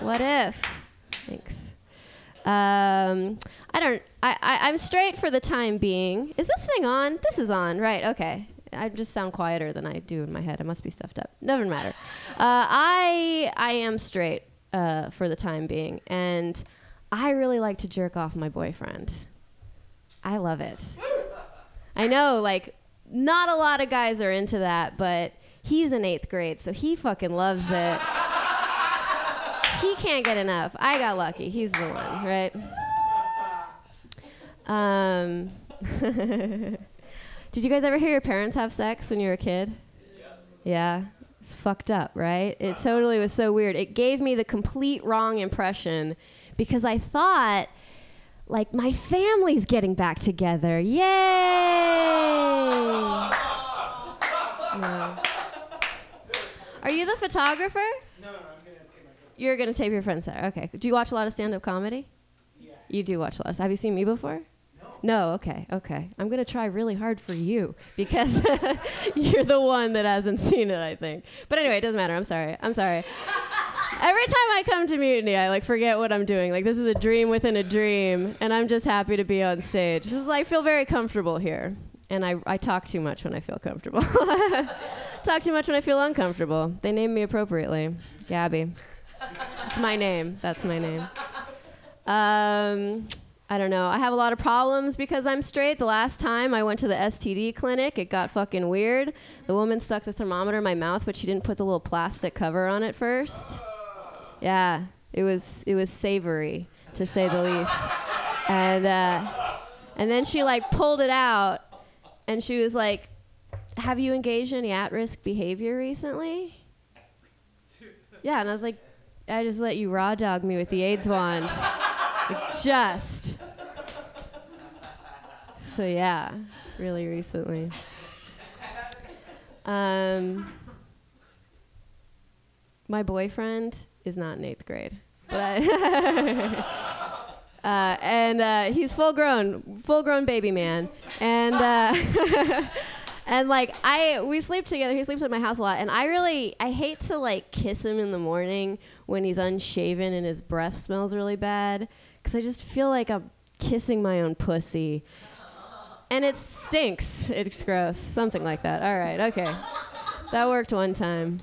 what if? Thanks. Um, I don't. I, I I'm straight for the time being. Is this thing on? This is on. Right. Okay. I just sound quieter than I do in my head. I must be stuffed up. Doesn't matter. Uh, I I am straight uh, for the time being, and I really like to jerk off my boyfriend. I love it. I know, like, not a lot of guys are into that, but he's in eighth grade, so he fucking loves it. he can't get enough. I got lucky. He's the one, right? Um, did you guys ever hear your parents have sex when you were a kid? Yeah. It's fucked up, right? It totally was so weird. It gave me the complete wrong impression because I thought like my family's getting back together. Yay! Yeah. Are you the photographer? No, no, I'm gonna tape my first. You're gonna tape your friend's there. Okay. Do you watch a lot of stand-up comedy? Yeah. You do watch a lot. Have you seen me before? No. Okay. Okay. I'm gonna try really hard for you because you're the one that hasn't seen it. I think. But anyway, it doesn't matter. I'm sorry. I'm sorry. Every time I come to Mutiny, I like forget what I'm doing. Like this is a dream within a dream, and I'm just happy to be on stage. This is I feel very comfortable here, and I I talk too much when I feel comfortable. talk too much when I feel uncomfortable. They name me appropriately, Gabby. It's my name. That's my name. Um, I don't know. I have a lot of problems because I'm straight. The last time I went to the STD clinic, it got fucking weird. The woman stuck the thermometer in my mouth, but she didn't put the little plastic cover on it first. Yeah, it was it was savory to say the least. And uh, and then she like pulled it out, and she was like, "Have you engaged in any at-risk behavior recently?" Yeah, and I was like, "I just let you raw dog me with the AIDS wand." Just. So yeah, really recently. Um, my boyfriend is not in eighth grade, but uh, and uh, he's full grown, full grown baby man, and. Uh, And like I, we sleep together. He sleeps at my house a lot, and I really, I hate to like kiss him in the morning when he's unshaven and his breath smells really bad, because I just feel like I'm kissing my own pussy, and it stinks. It's gross, something like that. All right, okay, that worked one time.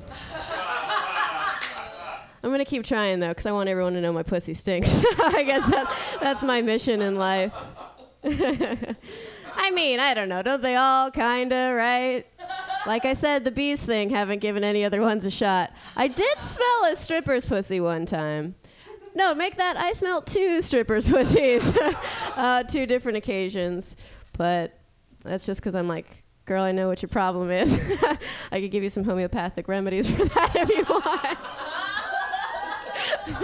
I'm gonna keep trying though, because I want everyone to know my pussy stinks. I guess that's that's my mission in life. I mean, I don't know. Don't they all kinda, right? Like I said, the bees thing haven't given any other ones a shot. I did smell a stripper's pussy one time. No, make that. I smelled two strippers' pussies, uh, two different occasions. But that's just because I'm like, girl, I know what your problem is. I could give you some homeopathic remedies for that if you want.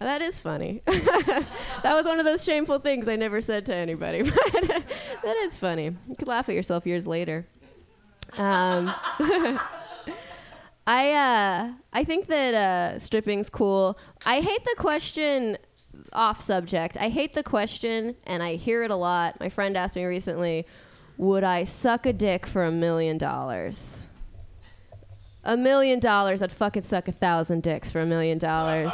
that is funny. that was one of those shameful things I never said to anybody. But that is funny. You could laugh at yourself years later. Um, I uh, I think that uh, stripping's cool. I hate the question off subject. I hate the question, and I hear it a lot. My friend asked me recently, "Would I suck a dick for a million dollars?" A million dollars, I'd fucking suck a thousand dicks for a million dollars.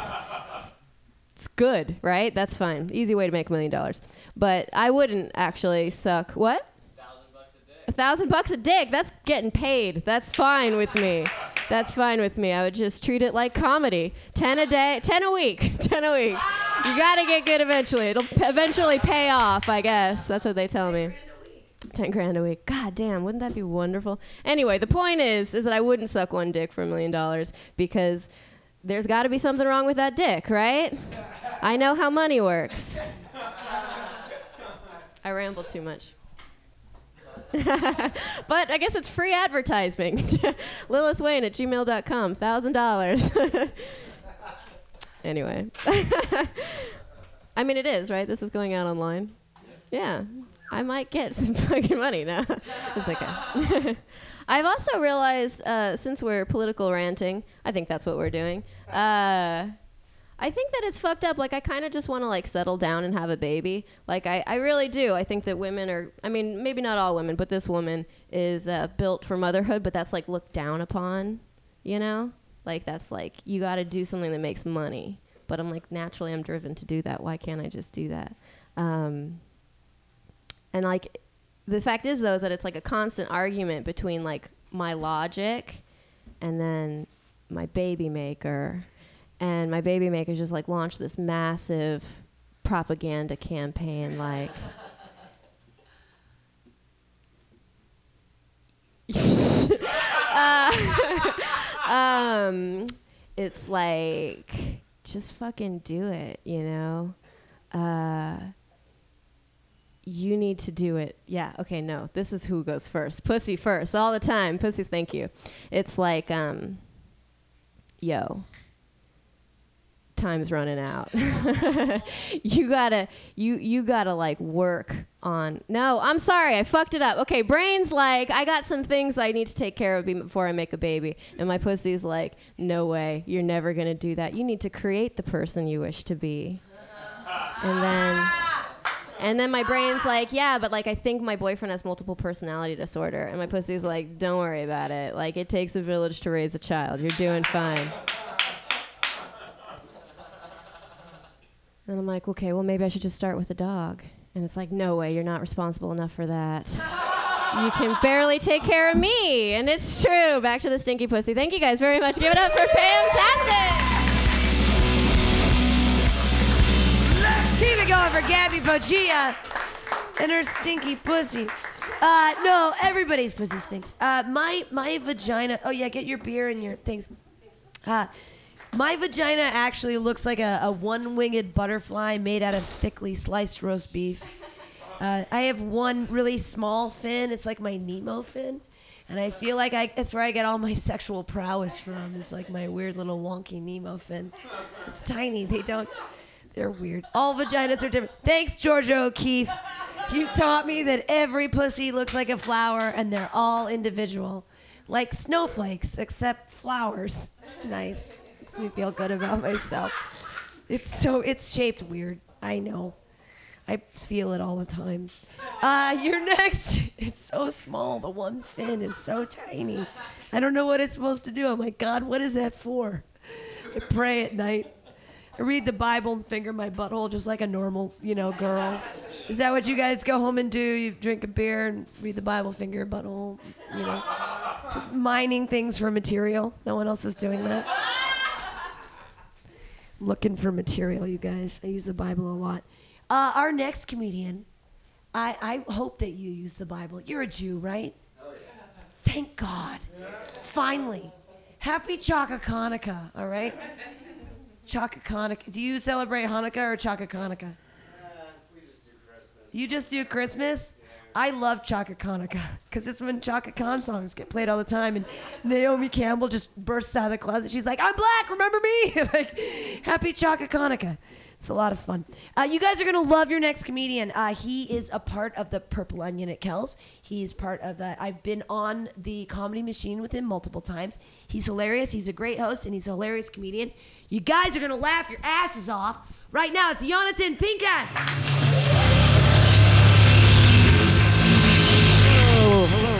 It's good, right? That's fine. Easy way to make a million dollars. But I wouldn't actually suck. What? A Thousand bucks a dick. A thousand bucks a dick. That's getting paid. That's fine with me. That's fine with me. I would just treat it like comedy. Ten a day, ten a week, ten a week. You gotta get good eventually. It'll p- eventually pay off, I guess. That's what they tell me. Ten grand a week. God damn, wouldn't that be wonderful? Anyway, the point is, is that I wouldn't suck one dick for a million dollars because there's got to be something wrong with that dick, right? I know how money works. I ramble too much. but I guess it's free advertising. Lilith Wayne at gmail.com, $1,000. anyway. I mean, it is, right? This is going out online. Yeah. I might get some fucking money now. it's okay. I've also realized, uh, since we're political ranting, I think that's what we're doing. Uh, I think that it's fucked up. Like I kind of just want to like settle down and have a baby. Like I, I really do. I think that women are. I mean, maybe not all women, but this woman is uh, built for motherhood. But that's like looked down upon. You know, like that's like you got to do something that makes money. But I'm like naturally I'm driven to do that. Why can't I just do that? Um, and like the fact is though is that it's like a constant argument between like my logic and then my baby maker and my baby maker just like launched this massive propaganda campaign like uh, um it's like just fucking do it you know uh you need to do it. Yeah, okay, no. This is who goes first. Pussy first, all the time. Pussies, thank you. It's like, um, yo, time's running out. you gotta, you, you gotta like work on. No, I'm sorry, I fucked it up. Okay, brain's like, I got some things I need to take care of before I make a baby. And my pussy's like, no way, you're never gonna do that. You need to create the person you wish to be. And then. And then my brain's like, yeah, but like I think my boyfriend has multiple personality disorder. And my pussy's like, don't worry about it. Like it takes a village to raise a child. You're doing fine. And I'm like, okay, well maybe I should just start with a dog. And it's like, no way, you're not responsible enough for that. you can barely take care of me. And it's true. Back to the stinky pussy. Thank you guys very much. Give it up for Fantastic. Let's keep it going for Gabby Bogia and her stinky pussy. Uh, no, everybody's pussy stinks. Uh, my my vagina. Oh yeah, get your beer and your things. Uh, my vagina actually looks like a, a one-winged butterfly made out of thickly sliced roast beef. Uh, I have one really small fin. It's like my Nemo fin. And I feel like I, that's where I get all my sexual prowess from. Is like my weird little wonky Nemo fin. It's tiny. They don't. They're weird. All vaginas are different. Thanks, Georgia O'Keeffe. You taught me that every pussy looks like a flower and they're all individual. Like snowflakes, except flowers. Nice. Makes me feel good about myself. It's so, it's shaped weird. I know. I feel it all the time. Uh, you're next. It's so small. The one fin is so tiny. I don't know what it's supposed to do. I'm like, God, what is that for? I pray at night. I read the Bible and finger my butthole just like a normal, you know, girl. Is that what you guys go home and do? You drink a beer and read the Bible, finger your butthole, you know? Just mining things for material. No one else is doing that. Just looking for material, you guys. I use the Bible a lot. Uh, our next comedian, I, I hope that you use the Bible. You're a Jew, right? Oh, yeah. Thank God. Finally. Happy Chaka Hanukkah, all right? Chaka Hanukkah. Do you celebrate Hanukkah or Chaka Hanukkah? You just do Christmas? I love Chaka Hanukkah because it's when Chaka Khan songs get played all the time, and Naomi Campbell just bursts out of the closet. She's like, "I'm black, remember me?" like, happy Chaka Hanukkah. It's a lot of fun. Uh, you guys are gonna love your next comedian. Uh, he is a part of the Purple Onion at Kells. He's part of the. I've been on the Comedy Machine with him multiple times. He's hilarious. He's a great host, and he's a hilarious comedian. You guys are gonna laugh your asses off. Right now, it's Jonathan Pinkas. Hello, hello.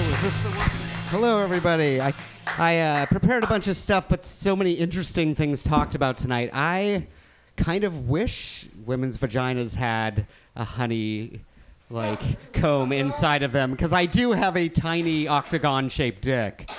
Hello, everybody. I, I uh, prepared a bunch of stuff, but so many interesting things talked about tonight. I kind of wish women's vaginas had a honey like comb inside of them because I do have a tiny octagon shaped dick.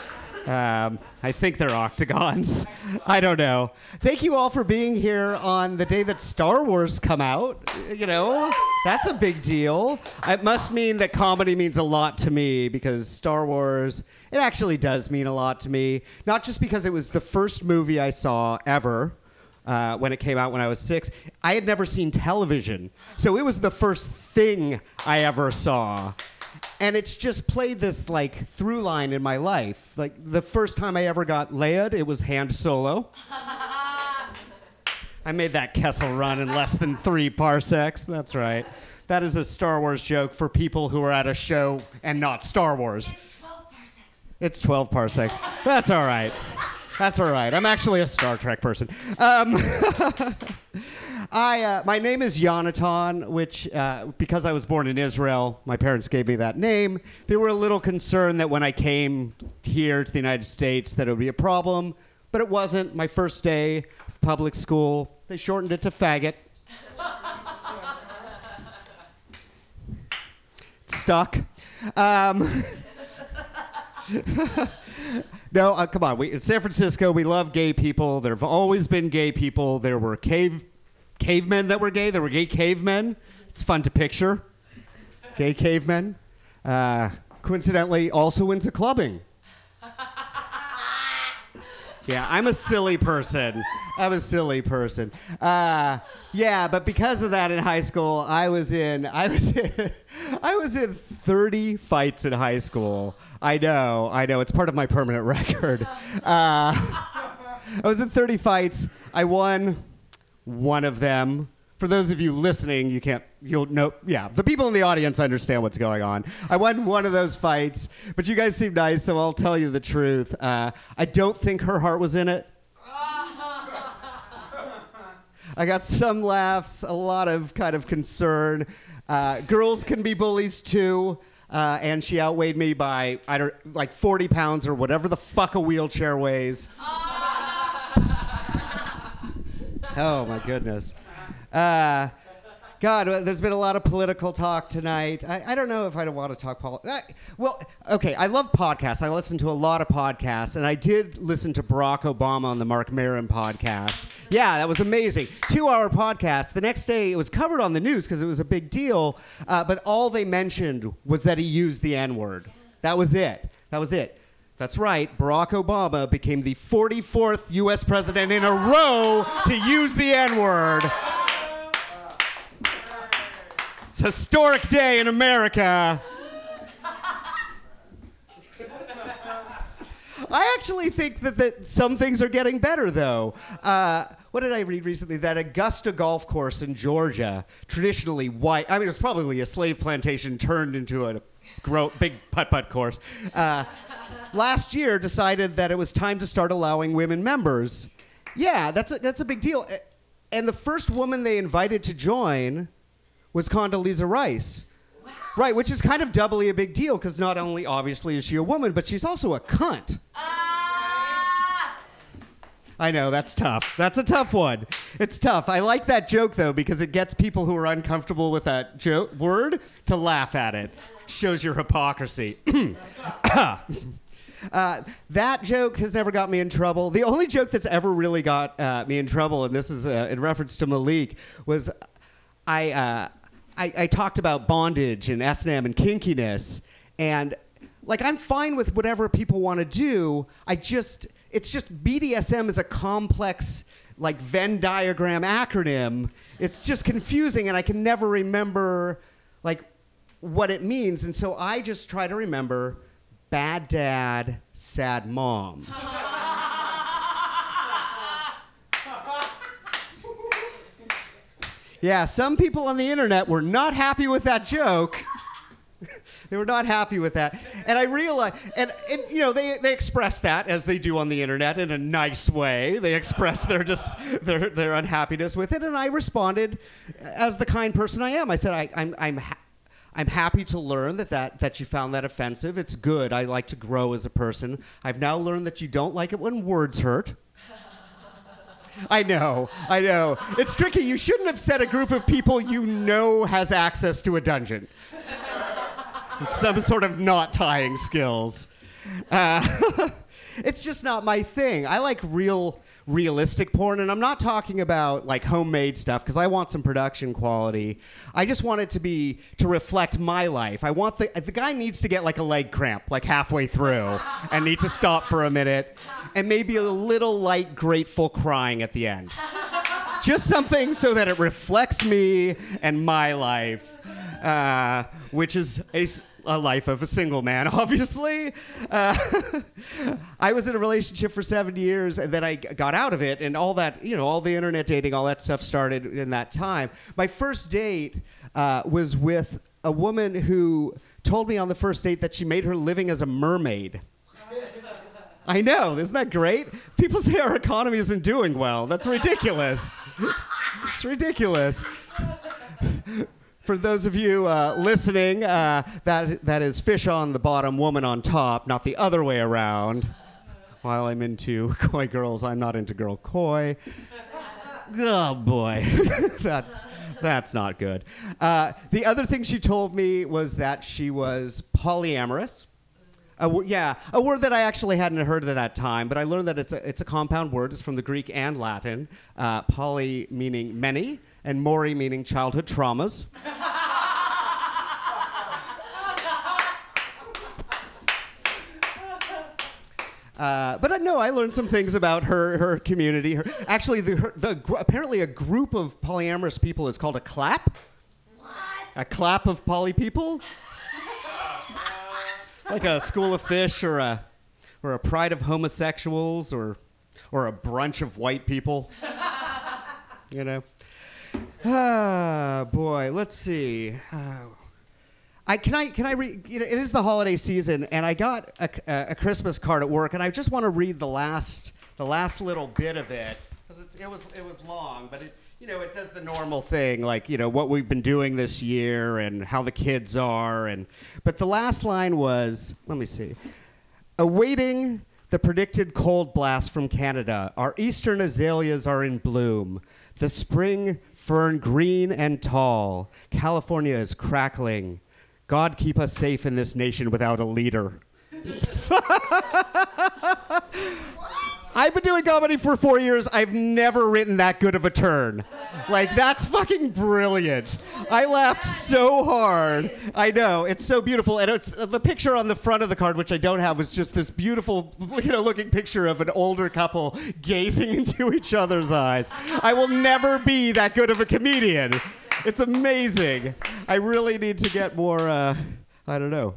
Um, I think they're octagons. I don't know. Thank you all for being here on the day that Star Wars come out. You know, that's a big deal. It must mean that comedy means a lot to me because Star Wars, it actually does mean a lot to me. Not just because it was the first movie I saw ever. Uh, when it came out when I was six, I had never seen television, so it was the first thing I ever saw and it's just played this like through line in my life. Like the first time I ever got laid, it was hand solo. I made that Kessel run in less than three parsecs. That's right. That is a Star Wars joke for people who are at a show and not Star Wars. It's 12 parsecs. It's 12 parsecs. That's all right. That's all right. I'm actually a Star Trek person. Um, I, uh, my name is Yonatan, which, uh, because I was born in Israel, my parents gave me that name. They were a little concerned that when I came here to the United States that it would be a problem, but it wasn't. My first day of public school, they shortened it to faggot. Stuck. Um, no, uh, come on. We, in San Francisco, we love gay people. There have always been gay people. There were cave cavemen that were gay. There were gay cavemen. It's fun to picture. Gay cavemen. Uh, coincidentally, also into clubbing. Yeah, I'm a silly person. I'm a silly person. Uh, yeah, but because of that in high school, I was in I was in, I was in 30 fights in high school. I know, I know. It's part of my permanent record. Uh, I was in 30 fights. I won one of them. For those of you listening, you can't, you'll know, yeah, the people in the audience understand what's going on. I won one of those fights, but you guys seem nice, so I'll tell you the truth. Uh, I don't think her heart was in it. I got some laughs, a lot of kind of concern. Uh, girls can be bullies too. Uh, and she outweighed me by I don't like 40 pounds or whatever the fuck a wheelchair weighs. Oh my goodness. Uh, God, uh, there's been a lot of political talk tonight. I, I don't know if I don't want to talk politics. Well, okay, I love podcasts. I listen to a lot of podcasts, and I did listen to Barack Obama on the Marc Maron podcast. Yeah, that was amazing. Two hour podcast. The next day, it was covered on the news because it was a big deal, uh, but all they mentioned was that he used the N word. That was it. That was it. That's right. Barack Obama became the 44th U.S. president in a row to use the N word. It's a historic day in America. I actually think that, that some things are getting better, though. Uh, what did I read recently? That Augusta golf course in Georgia, traditionally white, I mean, it was probably a slave plantation turned into a big putt putt course. Uh, last year decided that it was time to start allowing women members. Yeah, that's a, that's a big deal. And the first woman they invited to join was Condoleezza Rice. Right, which is kind of doubly a big deal because not only obviously is she a woman, but she's also a cunt. I know that's tough. That's a tough one. It's tough. I like that joke though because it gets people who are uncomfortable with that jo- word to laugh at it. Shows your hypocrisy. Uh, that joke has never got me in trouble. The only joke that's ever really got uh, me in trouble, and this is uh, in reference to Malik, was I, uh, I I talked about bondage and S and M and kinkiness, and like I'm fine with whatever people want to do. I just it's just BDSM is a complex like Venn diagram acronym. It's just confusing, and I can never remember like what it means, and so I just try to remember bad dad, sad mom. Yeah, some people on the internet were not happy with that joke. they were not happy with that. And I realized, and, and you know, they, they express that as they do on the internet in a nice way. They express their just their, their unhappiness with it. And I responded as the kind person I am. I said, I, I'm, I'm, ha- I'm happy to learn that, that, that you found that offensive. It's good. I like to grow as a person. I've now learned that you don't like it when words hurt. I know, I know. It's tricky. You shouldn't upset a group of people you know has access to a dungeon. Some sort of knot tying skills. Uh, it's just not my thing. I like real, realistic porn, and I'm not talking about like homemade stuff because I want some production quality. I just want it to be to reflect my life. I want the the guy needs to get like a leg cramp like halfway through and need to stop for a minute, and maybe a little light grateful crying at the end. just something so that it reflects me and my life, uh, which is a, a life of a single man, obviously. Uh, I was in a relationship for seven years, and then I got out of it, and all that, you know, all the internet dating, all that stuff started in that time. My first date uh, was with a woman who told me on the first date that she made her living as a mermaid. I know, isn't that great? People say our economy isn't doing well. That's ridiculous. it's ridiculous. For those of you uh, listening, uh, that that is fish on the bottom, woman on top, not the other way around. While I'm into koi girls, I'm not into girl koi. Oh boy, that's that's not good. Uh, the other thing she told me was that she was polyamorous. A wo- yeah, a word that I actually hadn't heard at that time, but I learned that it's a, it's a compound word. It's from the Greek and Latin. Uh, poly meaning many, and mori meaning childhood traumas. Uh, but uh, no, I learned some things about her her community. Her, actually, the, her, the gr- apparently a group of polyamorous people is called a clap. What? A clap of poly people. like a school of fish or a or a pride of homosexuals or or a brunch of white people. you know. Ah, boy. Let's see. Uh, I can I can I read? You know, it is the holiday season, and I got a, a, Christmas card at work, and I just want to read the last the last little bit of it because it was it was long, but it you know it does the normal thing like you know what we've been doing this year and how the kids are, and but the last line was let me see, awaiting the predicted cold blast from Canada, our eastern azaleas are in bloom. The spring fern green and tall. California is crackling. God keep us safe in this nation without a leader. I've been doing comedy for four years. I've never written that good of a turn. Like, that's fucking brilliant. I laughed so hard. I know. It's so beautiful. And it's, the picture on the front of the card, which I don't have, was just this beautiful, you know, looking picture of an older couple gazing into each other's eyes. I will never be that good of a comedian. It's amazing. I really need to get more, uh, I don't know,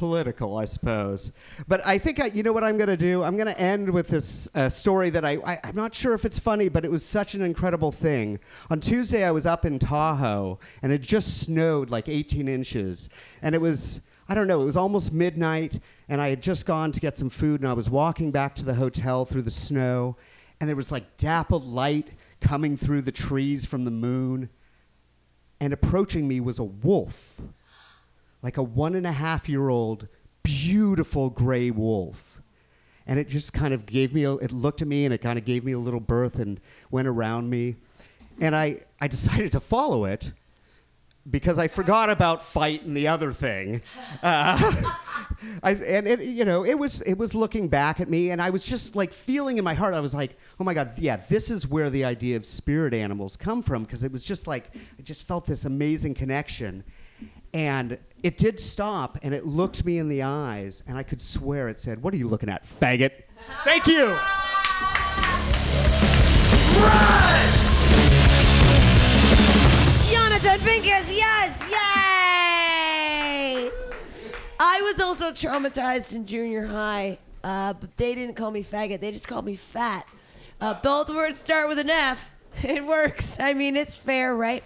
political, I suppose. But I think I, you know what I'm going to do. I'm going to end with this uh, story that I, I I'm not sure if it's funny, but it was such an incredible thing. On Tuesday, I was up in Tahoe, and it just snowed like 18 inches, and it was. I don't know, it was almost midnight, and I had just gone to get some food, and I was walking back to the hotel through the snow, and there was like dappled light coming through the trees from the moon, and approaching me was a wolf like a one and a half year old beautiful gray wolf and it just kind of gave me a, it looked at me and it kind of gave me a little berth and went around me and i i decided to follow it because I forgot about fight and the other thing. Uh, I, and it, you know, it was it was looking back at me, and I was just like feeling in my heart. I was like, oh my god, yeah, this is where the idea of spirit animals come from, because it was just like I just felt this amazing connection, and it did stop, and it looked me in the eyes, and I could swear it said, "What are you looking at, faggot?" Thank you. Jonathan Pincus, yes, yay! I was also traumatized in junior high, uh, but they didn't call me faggot. They just called me fat. Uh, both words start with an F. It works. I mean, it's fair, right?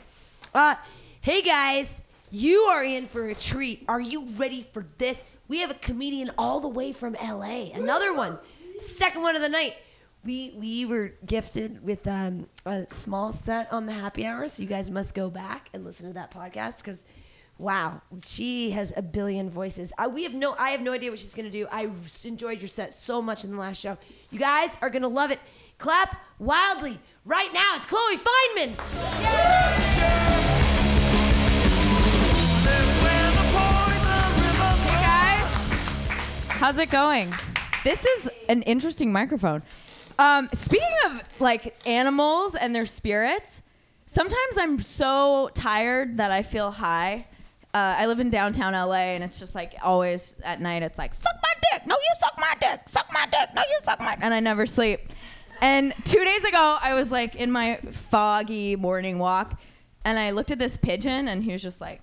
Uh, hey guys, you are in for a treat. Are you ready for this? We have a comedian all the way from LA. Another one, second one of the night. We we were gifted with um, a small set on the happy hour, so you guys must go back and listen to that podcast because, wow, she has a billion voices. I, we have no I have no idea what she's gonna do. I enjoyed your set so much in the last show. You guys are gonna love it. Clap wildly right now. It's Chloe Fineman. Hey how's it going? This is an interesting microphone. Um, speaking of like animals and their spirits, sometimes I'm so tired that I feel high. Uh, I live in downtown LA, and it's just like always at night. It's like suck my dick, no you suck my dick, suck my dick, no you suck my, and I never sleep. And two days ago, I was like in my foggy morning walk, and I looked at this pigeon, and he was just like.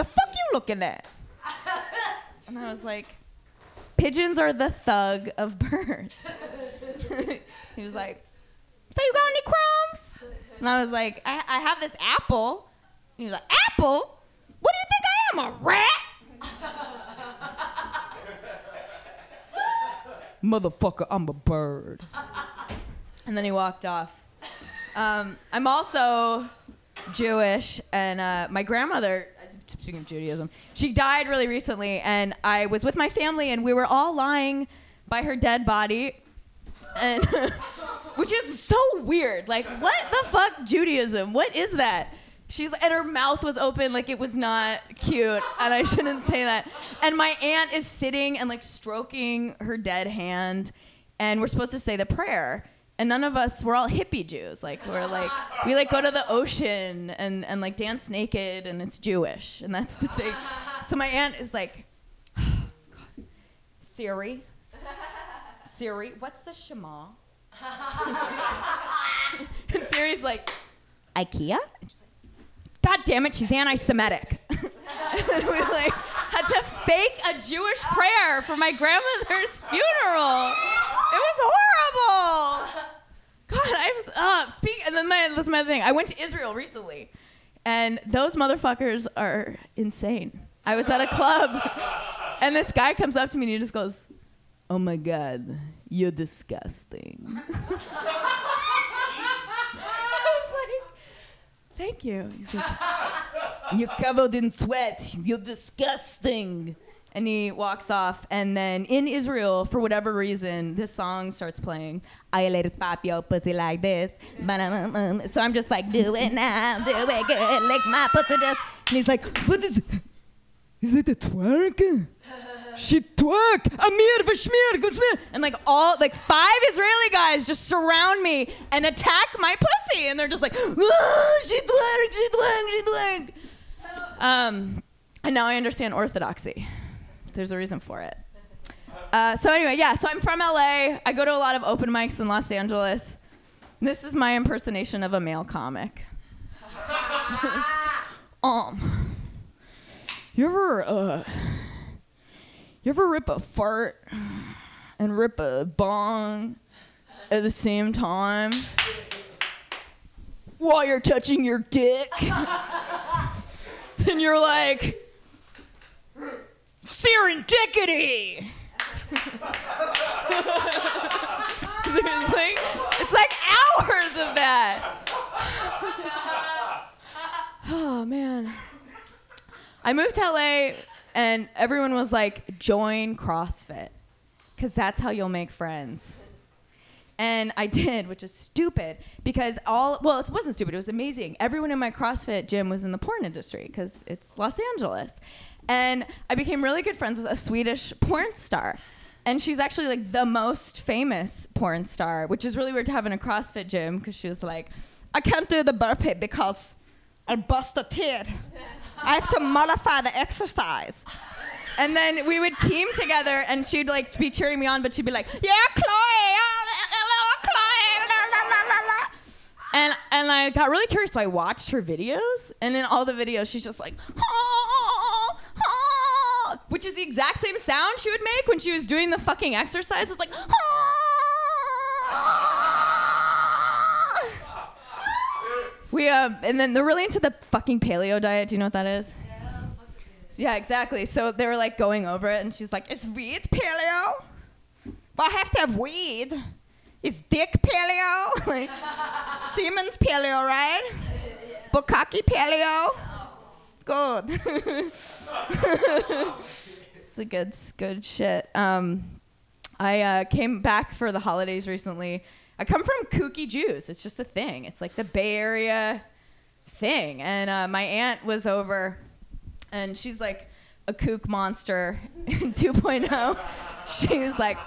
the fuck you looking at? And I was like, pigeons are the thug of birds. he was like, so you got any crumbs? And I was like, I, I have this apple. And he was like, apple? What do you think I am, a rat? Motherfucker, I'm a bird. And then he walked off. Um, I'm also Jewish, and uh, my grandmother, speaking of Judaism, she died really recently, and I was with my family, and we were all lying by her dead body, and which is so weird. Like, what the fuck, Judaism? What is that? She's and her mouth was open like it was not cute, and I shouldn't say that. And my aunt is sitting and like stroking her dead hand, and we're supposed to say the prayer and none of us we're all hippie jews. Like we're like we like go to the ocean and and like dance naked and it's jewish. And that's the thing. So my aunt is like siri? Siri what's the shema? And siri's like ikea? Like god damn it she's anti-semitic. And then we like had to fake a jewish prayer for my grandmother's funeral it was horrible God, I was up. Speak, and then my this is my thing. I went to Israel recently, and those motherfuckers are insane. I was at a club, and this guy comes up to me and he just goes, "Oh my God, you're disgusting." I was like, "Thank you." He's like, "You're covered in sweat. You're disgusting." And he walks off, and then in Israel, for whatever reason, this song starts playing. I ladies pop your pussy like this. So I'm just like, do it now, do it good, lick my pussy just. And he's like, what is? Is it a twerk? She twerk. Amir v'shmir gusmir. And like all like five Israeli guys just surround me and attack my pussy, and they're just like, "Ah, she twerk, she twerk, she twerk. Um, and now I understand orthodoxy. There's a reason for it. Uh, so anyway, yeah. So I'm from LA. I go to a lot of open mics in Los Angeles. This is my impersonation of a male comic. um, you ever uh, you ever rip a fart and rip a bong at the same time while you're touching your dick? and you're like, serendipity. Seriously? It's like hours of that. oh man. I moved to LA and everyone was like, join CrossFit. Cause that's how you'll make friends. And I did, which is stupid because all, well, it wasn't stupid, it was amazing. Everyone in my CrossFit gym was in the porn industry because it's Los Angeles. And I became really good friends with a Swedish porn star. And she's actually like the most famous porn star, which is really weird to have in a CrossFit gym because she was like, I can't do the burpee because I'll bust a tit. I have to modify the exercise. And then we would team together, and she'd like be cheering me on, but she'd be like, "Yeah, Chloe, oh, hello, Chloe." And and I got really curious, so I watched her videos, and in all the videos, she's just like, "Oh, oh,", oh, oh, oh which is the exact same sound she would make when she was doing the fucking exercise. It's like, "Oh." We uh, and then they're really into the fucking paleo diet. Do you know what that is? Yeah, exactly. So they were like going over it, and she's like, "Is weed paleo? Well, I have to have weed. Is dick paleo? like, semen's paleo, right? Bukkake paleo? Good. it's a good, good shit. Um, I uh, came back for the holidays recently. I come from Kooky Jews. It's just a thing. It's like the Bay Area thing. And uh, my aunt was over, and she's like a kook monster 2.0. She was like,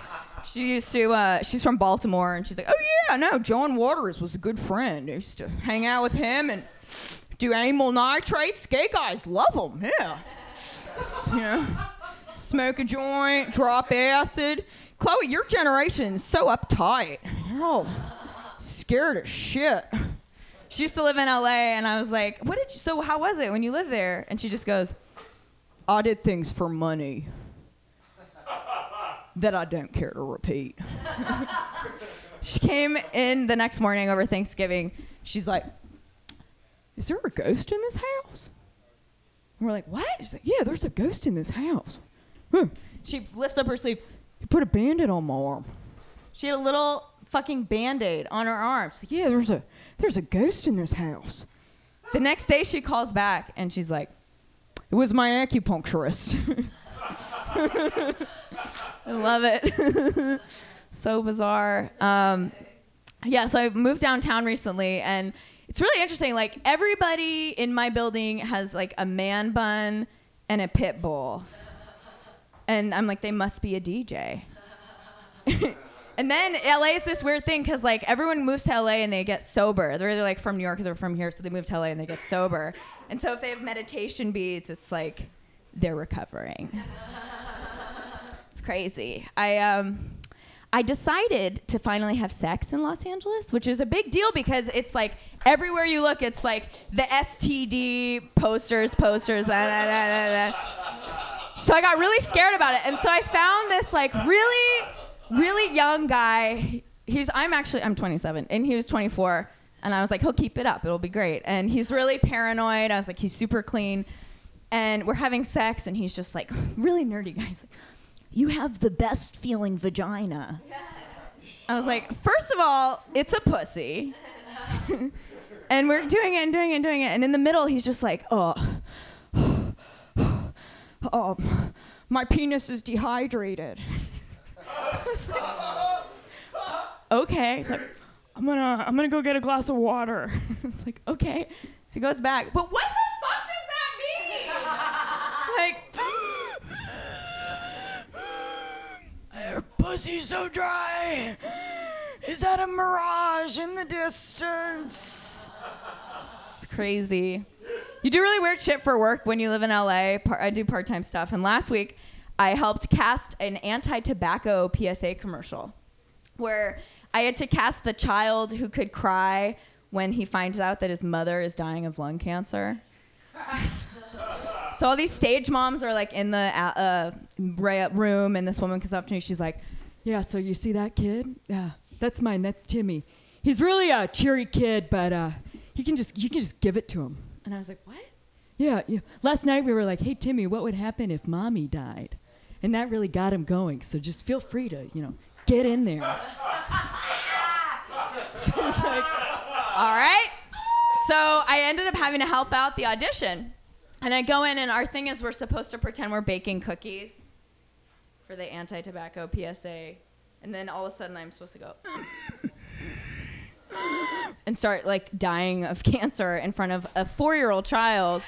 she used to, uh, she's from Baltimore, and she's like, oh yeah, no, John Waters was a good friend. I used to hang out with him and do amyl nitrates. Gay guys love them, yeah. You know, smoke a joint, drop acid. Chloe, your generation's so uptight. You're scared as shit. She used to live in LA, and I was like, "What did you? So how was it when you lived there?" And she just goes, "I did things for money that I don't care to repeat." she came in the next morning over Thanksgiving. She's like, "Is there a ghost in this house?" And we're like, "What?" She's like, "Yeah, there's a ghost in this house." Hmm. She lifts up her sleeve. You put a band-aid on my arm. She had a little fucking band-aid on her arm. She's like, yeah, there's a there's a ghost in this house. The next day she calls back and she's like, it was my acupuncturist. I love it. so bizarre. Um, yeah, so I moved downtown recently and it's really interesting. Like everybody in my building has like a man bun and a pit bull. And I'm like, they must be a DJ. and then LA is this weird thing because like everyone moves to LA and they get sober. They're either like from New York or they're from here, so they move to LA and they get sober. And so if they have meditation beads, it's like they're recovering. it's crazy. I um I decided to finally have sex in Los Angeles, which is a big deal because it's like everywhere you look, it's like the STD posters, posters, blah, blah, blah, blah, blah. So I got really scared about it, and so I found this like really, really young guy. He's I'm actually I'm 27, and he was 24, and I was like, he'll keep it up, it'll be great. And he's really paranoid. I was like, he's super clean, and we're having sex, and he's just like really nerdy guy. He's like, you have the best feeling vagina. I was like, first of all, it's a pussy. and we're doing it and doing it and doing it. And in the middle, he's just like, oh, oh, my penis is dehydrated. okay. He's like, I'm gonna, I'm gonna go get a glass of water. it's like, okay. So he goes back. But what the fuck does that mean? like, Her pussy's so dry. Is that a mirage in the distance? It's crazy. You do really weird shit for work when you live in LA. I do part time stuff. And last week, I helped cast an anti tobacco PSA commercial where I had to cast the child who could cry when he finds out that his mother is dying of lung cancer. So all these stage moms are like in the uh, uh, room, and this woman comes up to me. She's like, "Yeah, so you see that kid? Yeah, that's mine. That's Timmy. He's really a cheery kid, but uh, you can just you can just give it to him." And I was like, "What?" Yeah, yeah. Last night we were like, "Hey Timmy, what would happen if mommy died?" And that really got him going. So just feel free to you know get in there. Like, all right. So I ended up having to help out the audition. And I go in, and our thing is we're supposed to pretend we're baking cookies for the anti tobacco PSA and then all of a sudden I'm supposed to go and start like dying of cancer in front of a four-year-old child.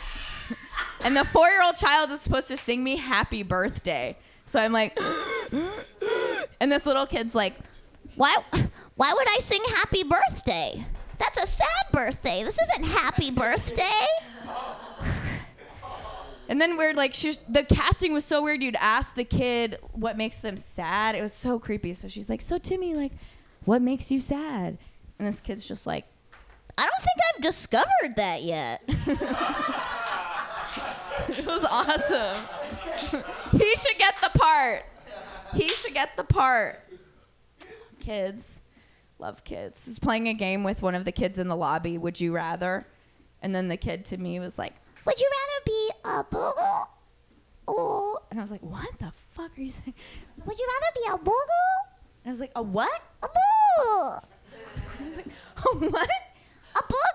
And the four-year-old child is supposed to sing me happy birthday. So I'm like, and this little kid's like, Why why would I sing happy birthday? That's a sad birthday. This isn't happy birthday. And then we're like, she's, the casting was so weird. You'd ask the kid what makes them sad. It was so creepy. So she's like, so Timmy, like, what makes you sad? And this kid's just like, I don't think I've discovered that yet. it was awesome. he should get the part. He should get the part. Kids, love kids. Is playing a game with one of the kids in the lobby. Would you rather? And then the kid to me was like, Would you rather be a boogle or and I was like, what the fuck are you saying? would you rather be a boogle? And I was like, a what? A boogle. A what? A boogle.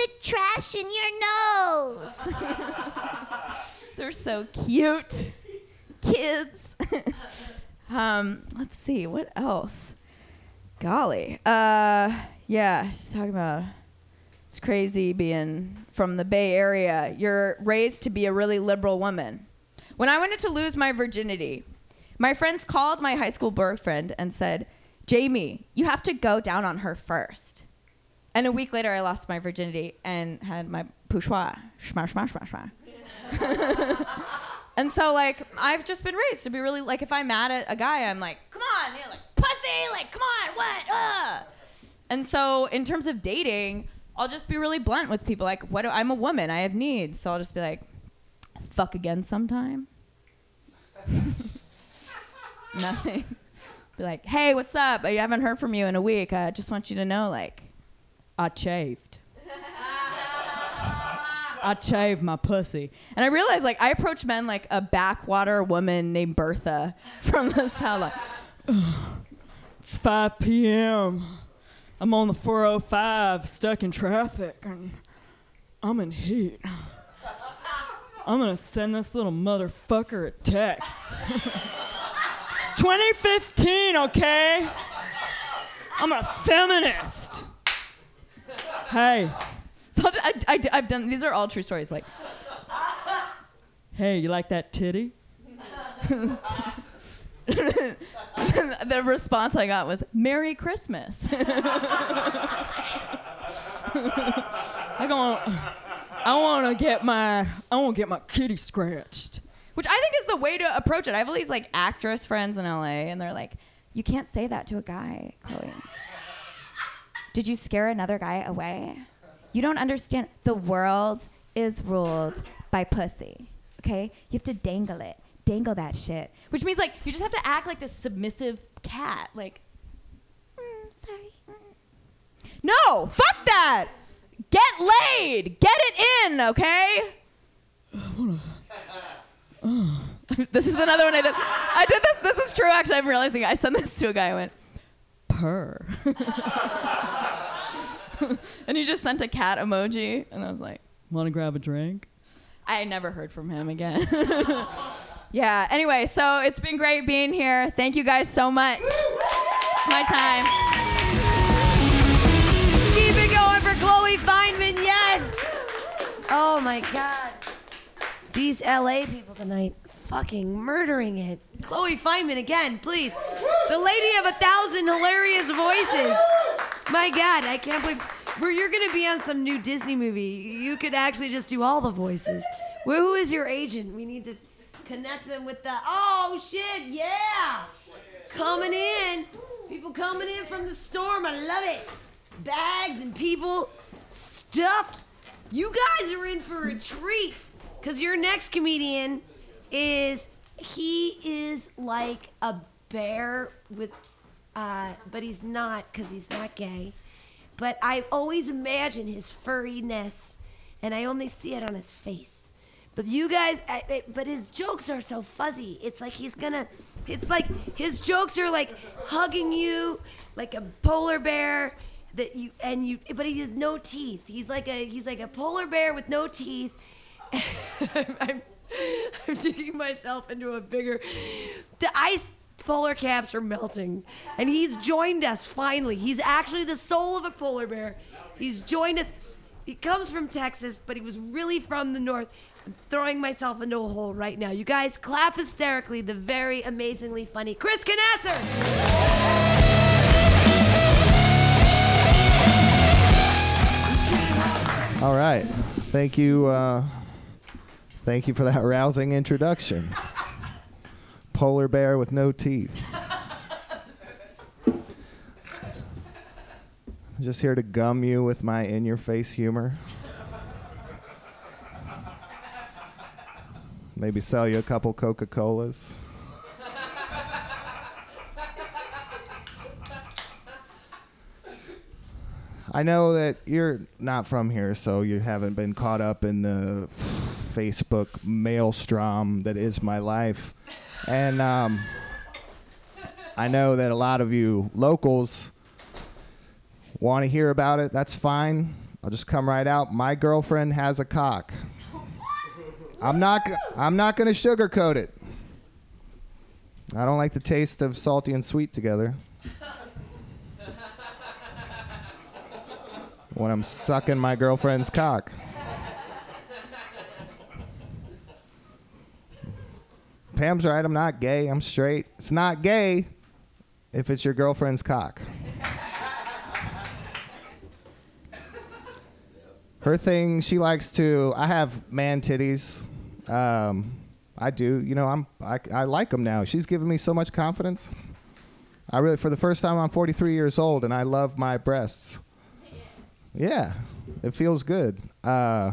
The trash in your nose. They're so cute. Kids. um, let's see, what else? Golly. Uh yeah, she's talking about it's crazy being from the Bay Area. You're raised to be a really liberal woman. When I wanted to lose my virginity, my friends called my high school boyfriend and said, Jamie, you have to go down on her first. And a week later, I lost my virginity and had my poussoir. Smash, smash, smash, smash. and so, like, I've just been raised to be really, like, if I'm mad at a guy, I'm like, come on, you know, like, pussy, like, come on, what? And so, in terms of dating, I'll just be really blunt with people. Like, what? Do, I'm a woman. I have needs. So I'll just be like, fuck again sometime. Nothing. Be like, hey, what's up? I haven't heard from you in a week. I just want you to know, like, I chaved. I shaved my pussy. And I realized, like, I approach men like a backwater woman named Bertha from the South. Like, it's 5 p.m. I'm on the 405 stuck in traffic and I'm in heat. I'm gonna send this little motherfucker a text. it's 2015, okay? I'm a feminist. Hey. So I, I, I've done, these are all true stories. Like, hey, you like that titty? the response I got was "Merry Christmas." I want, I want to get my, I want to get my kitty scratched, which I think is the way to approach it. I have all these like actress friends in LA, and they're like, "You can't say that to a guy, Chloe. Did you scare another guy away? You don't understand. The world is ruled by pussy. Okay, you have to dangle it." dangle that shit. Which means like you just have to act like this submissive cat. Like, Mm, sorry. no, fuck that. Get laid. Get it in, okay? this is another one I did. I did this. This is true. Actually, I'm realizing I sent this to a guy. I went, purr. and he just sent a cat emoji, and I was like, want to grab a drink? I never heard from him again. yeah. Anyway, so it's been great being here. Thank you guys so much. My time. Keep it going for Chloe Fineman, yes! Oh my god. These LA people tonight fucking murdering it. Chloe Fineman again, please. The lady of a thousand hilarious voices. My god, I can't believe where you're gonna be on some new Disney movie. You could actually just do all the voices. Well, who is your agent? We need to connect them with the oh shit, yeah. Coming in. People coming in from the storm. I love it. Bags and people, stuff. You guys are in for a treat. Cause your next comedian is he is like a bear with uh but he's not because he's not gay. But I always imagine his furriness and I only see it on his face. But you guys, I, I- but his jokes are so fuzzy. It's like he's gonna, it's like his jokes are like hugging you like a polar bear that you and you, but he has no teeth. He's like a he's like a polar bear with no teeth. I'm, I'm digging myself into a bigger. The, ice polar caps are melting. And he's joined us finally. He's actually the soul of a polar bear. He's joined us. He comes from Texas, but he was really from the north. I'm throwing myself into a hole right now. You guys clap hysterically the very amazingly funny Chris Knatzer. All right. Thank you. Uh, thank you for that rousing introduction. Polar bear with no teeth. Just here to gum you with my in your face humor. Maybe sell you a couple Coca Colas. I know that you're not from here, so you haven't been caught up in the Facebook maelstrom that is my life. And um, I know that a lot of you locals want to hear about it. That's fine. I'll just come right out. My girlfriend has a cock. I'm not. I'm not going to sugarcoat it. I don't like the taste of salty and sweet together. when I'm sucking my girlfriend's cock. Pam's right. I'm not gay. I'm straight. It's not gay if it's your girlfriend's cock. Her thing, she likes to. I have man titties. Um, I do. You know, I'm. I, I like them now. She's given me so much confidence. I really, for the first time, I'm 43 years old, and I love my breasts. Yeah, it feels good. Uh,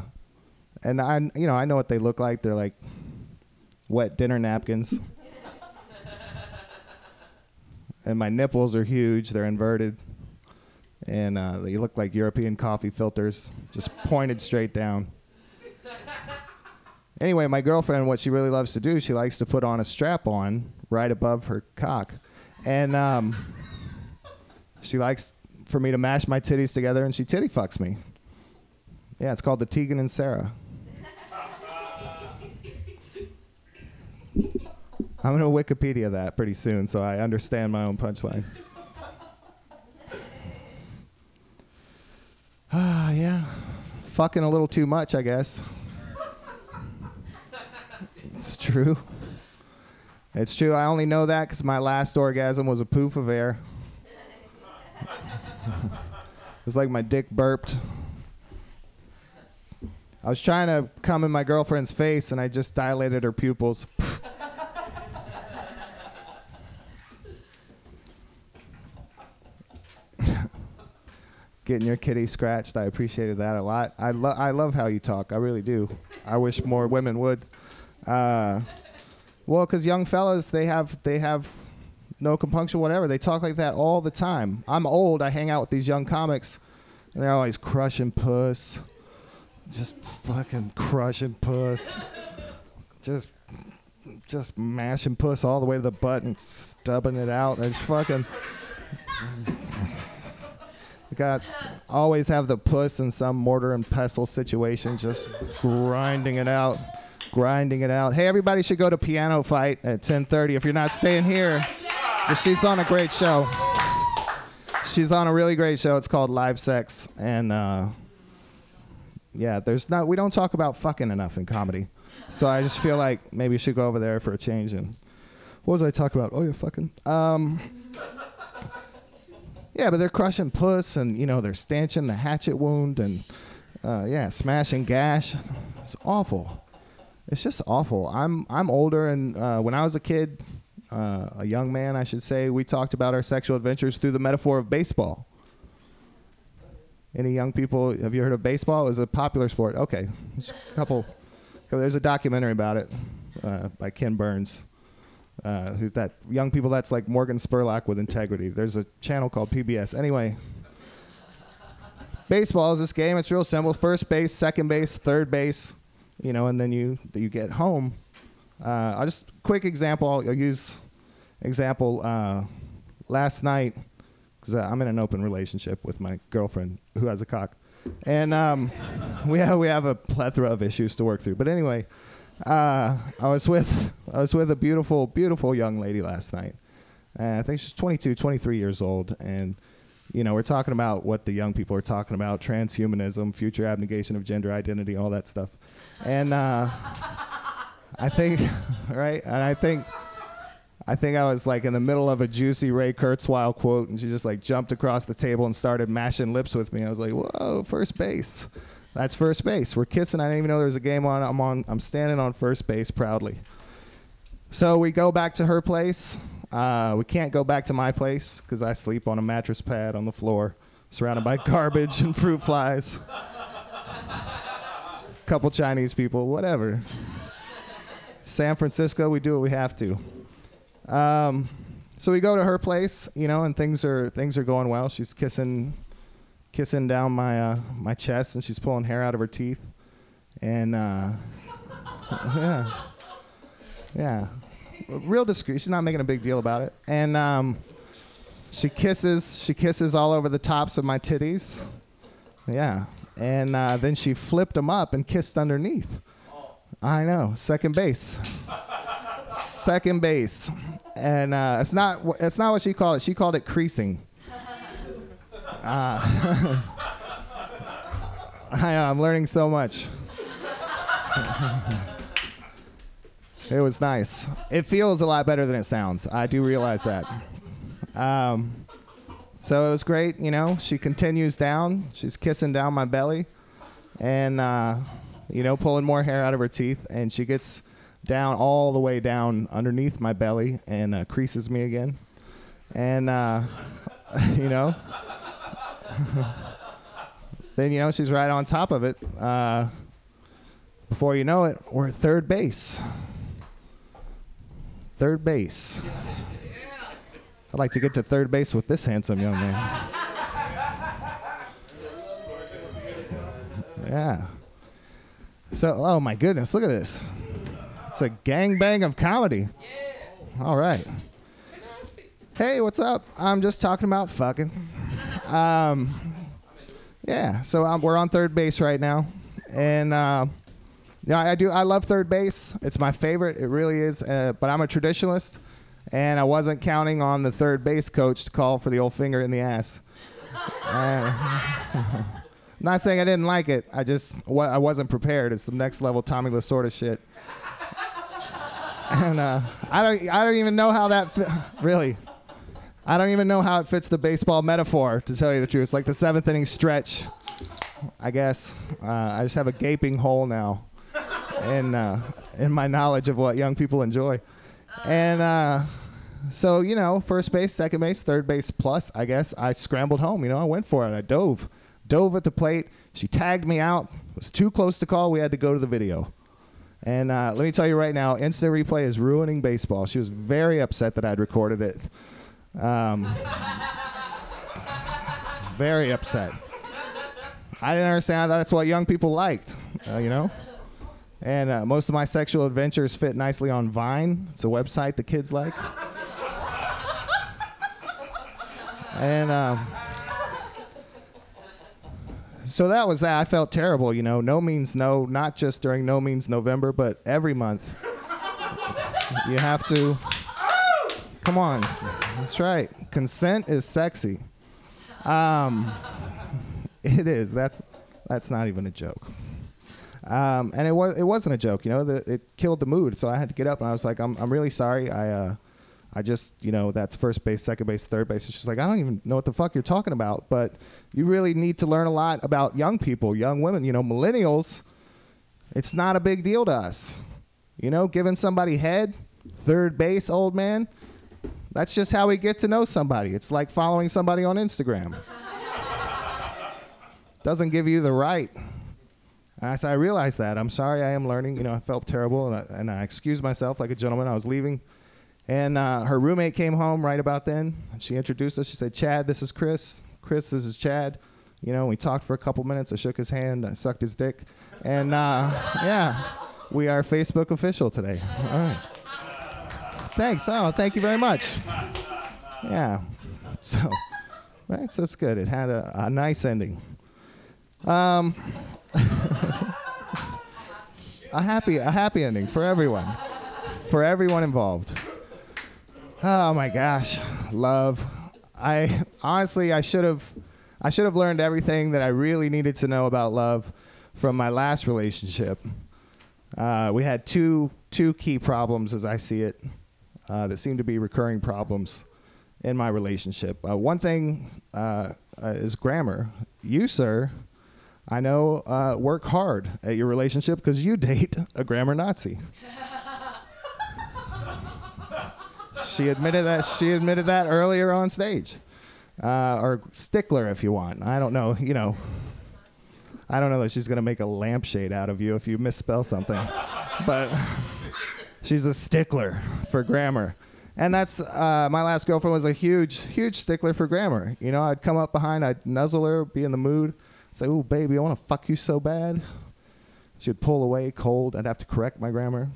and I, you know, I know what they look like. They're like wet dinner napkins. and my nipples are huge. They're inverted, and uh, they look like European coffee filters, just pointed straight down. Anyway, my girlfriend, what she really loves to do, she likes to put on a strap on right above her cock, and um, she likes for me to mash my titties together, and she titty fucks me. Yeah, it's called the Tegan and Sara. I'm gonna Wikipedia that pretty soon, so I understand my own punchline. Ah, yeah, fucking a little too much, I guess. It's true. It's true. I only know that because my last orgasm was a poof of air. it's like my dick burped. I was trying to come in my girlfriend's face and I just dilated her pupils. Getting your kitty scratched, I appreciated that a lot. I, lo- I love how you talk. I really do. I wish more women would. Uh, well, because young fellas, they have they have no compunction, whatever. They talk like that all the time. I'm old. I hang out with these young comics, and they're always crushing puss, just fucking crushing puss, just just mashing puss all the way to the butt and stubbing it out. And It's fucking. Got always have the puss in some mortar and pestle situation, just grinding it out, grinding it out. Hey, everybody should go to PianoFight at 10:30 if you're not staying here. But she's on a great show. She's on a really great show. It's called Live Sex, and uh, yeah, there's not. We don't talk about fucking enough in comedy, so I just feel like maybe you should go over there for a change. And what was I talking about? Oh, you're fucking. Um, yeah, but they're crushing puss, and you know they're stanching the hatchet wound, and uh, yeah, smashing gash. It's awful. It's just awful. I'm I'm older, and uh, when I was a kid, uh, a young man, I should say, we talked about our sexual adventures through the metaphor of baseball. Any young people, have you heard of baseball? It was a popular sport. Okay, There's a couple. There's a documentary about it uh, by Ken Burns. Uh, who that young people? That's like Morgan Spurlock with integrity. There's a channel called PBS. Anyway, baseball is this game. It's real simple: first base, second base, third base. You know, and then you you get home. Uh, I'll just quick example. I'll, use example uh, last night because I'm in an open relationship with my girlfriend who has a cock, and um, we have we have a plethora of issues to work through. But anyway, uh, I was with I was with a beautiful beautiful young lady last night, And I think she's 22, 23 years old, and you know we're talking about what the young people are talking about: transhumanism, future abnegation of gender identity, all that stuff. And uh, I think, right? And I think. I think I was like in the middle of a juicy Ray Kurzweil quote, and she just like jumped across the table and started mashing lips with me. I was like, "Whoa, first base! That's first base. We're kissing. I didn't even know there was a game on. I'm on. I'm standing on first base proudly." So we go back to her place. Uh, we can't go back to my place because I sleep on a mattress pad on the floor, surrounded by garbage and fruit flies. Couple Chinese people, whatever. San Francisco, we do what we have to. Um, so we go to her place, you know, and things are things are going well. She's kissing, kissing down my uh, my chest, and she's pulling hair out of her teeth, and uh, yeah, yeah, real discreet. She's not making a big deal about it, and um, she kisses she kisses all over the tops of my titties, yeah, and uh, then she flipped them up and kissed underneath. I know, second base. Second base, and uh, it's not it's not what she called it. She called it creasing. Uh, I know, I'm learning so much. it was nice. It feels a lot better than it sounds. I do realize that. Um, so it was great. You know, she continues down. She's kissing down my belly, and uh, you know, pulling more hair out of her teeth, and she gets down all the way down underneath my belly and uh, creases me again. And, uh, you know, then, you know, she's right on top of it. Uh, before you know it, we're at third base. Third base. I'd like to get to third base with this handsome young man. Yeah. So, oh my goodness, look at this. It's a gangbang of comedy. All right. Hey, what's up? I'm just talking about fucking. Um, yeah, so um, we're on third base right now, and uh, yeah, I do. I love third base. It's my favorite. It really is. Uh, but I'm a traditionalist, and I wasn't counting on the third base coach to call for the old finger in the ass. Uh, not saying I didn't like it. I just I wasn't prepared. It's some next level Tommy Lasorda shit and uh, I don't I don't even know how that fi- really. I don't even know how it fits the baseball metaphor. To tell you the truth, it's like the seventh inning stretch. I guess uh, I just have a gaping hole now, in uh, in my knowledge of what young people enjoy, and uh, so you know, first base, second base, third base plus. I guess I scrambled home. You know, I went for it. I dove, dove at the plate. She tagged me out. It was too close to call. We had to go to the video. And uh, let me tell you right now, instant replay is ruining baseball. She was very upset that I'd recorded it. Um, very upset. I didn't understand that's what young people liked, uh, you know? And uh, most of my sexual adventures fit nicely on Vine. It's a website the kids like. and um, so that was that. I felt terrible, you know. No means no, not just during No Means November, but every month. you have to. Come on. That's right. Consent is sexy. Um, it is. That's that's not even a joke. Um, and it was it wasn't a joke, you know. The, it killed the mood, so I had to get up and I was like, I'm I'm really sorry. I uh, I just you know that's first base, second base, third base. She's like, I don't even know what the fuck you're talking about, but you really need to learn a lot about young people, young women. You know, millennials. It's not a big deal to us. You know, giving somebody head, third base, old man. That's just how we get to know somebody. It's like following somebody on Instagram. Doesn't give you the right. Said, I realized that. I'm sorry I am learning. You know, I felt terrible and I, and I excused myself like a gentleman. I was leaving. And uh, her roommate came home right about then. And she introduced us. She said, Chad, this is Chris. Chris, this is Chad. You know, we talked for a couple minutes. I shook his hand. I sucked his dick. And uh, yeah, we are Facebook official today. All right. Thanks. Oh, thank you very much. Yeah. So, right. So it's good. It had a, a nice ending. Um, a happy, a happy ending for everyone, for everyone involved. Oh my gosh, love. I honestly, I should have, I should have learned everything that I really needed to know about love from my last relationship. Uh, we had two two key problems, as I see it, uh, that seem to be recurring problems in my relationship. Uh, one thing uh, uh, is grammar. You, sir, I know, uh, work hard at your relationship because you date a grammar Nazi. she admitted that. She admitted that earlier on stage, uh, or stickler, if you want. I don't know. You know, I don't know that she's gonna make a lampshade out of you if you misspell something, but she's a stickler for grammar. And that's uh, my last girlfriend was a huge, huge stickler for grammar. You know, I'd come up behind, I'd nuzzle her, be in the mood, say, "Ooh, baby, I want to fuck you so bad." She would pull away cold. I'd have to correct my grammar.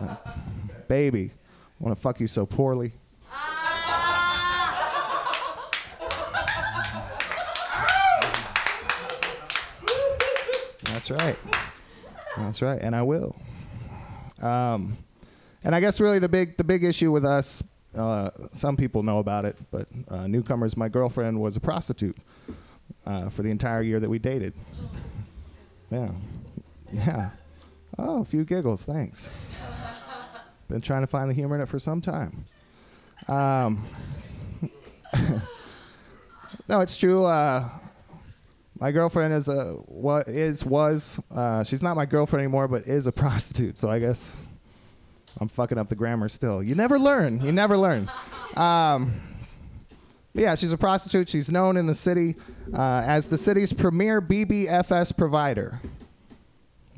Uh, baby, I want to fuck you so poorly. That's right. That's right, and I will. Um, and I guess really the big the big issue with us, uh, some people know about it, but uh, newcomers. My girlfriend was a prostitute uh, for the entire year that we dated. Yeah, yeah. Oh, a few giggles. Thanks. Been trying to find the humor in it for some time. Um, no, it's true. Uh, my girlfriend is a what is was uh, she's not my girlfriend anymore, but is a prostitute. So I guess I'm fucking up the grammar still. You never learn. You never learn. Um, yeah, she's a prostitute. She's known in the city uh, as the city's premier BBFS provider.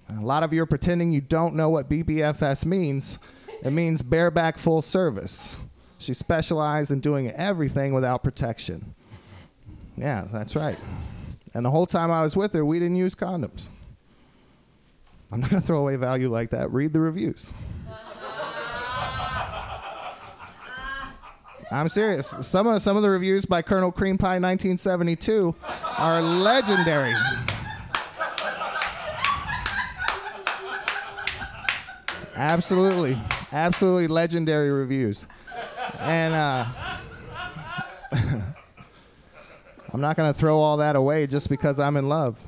A lot of you are pretending you don't know what BBFS means. It means bareback full service. She specialized in doing everything without protection. Yeah, that's right. And the whole time I was with her, we didn't use condoms. I'm not going to throw away value like that. Read the reviews. I'm serious. Some of some of the reviews by Colonel Cream Pie 1972 are legendary. Absolutely, absolutely legendary reviews, and uh, I'm not gonna throw all that away just because I'm in love.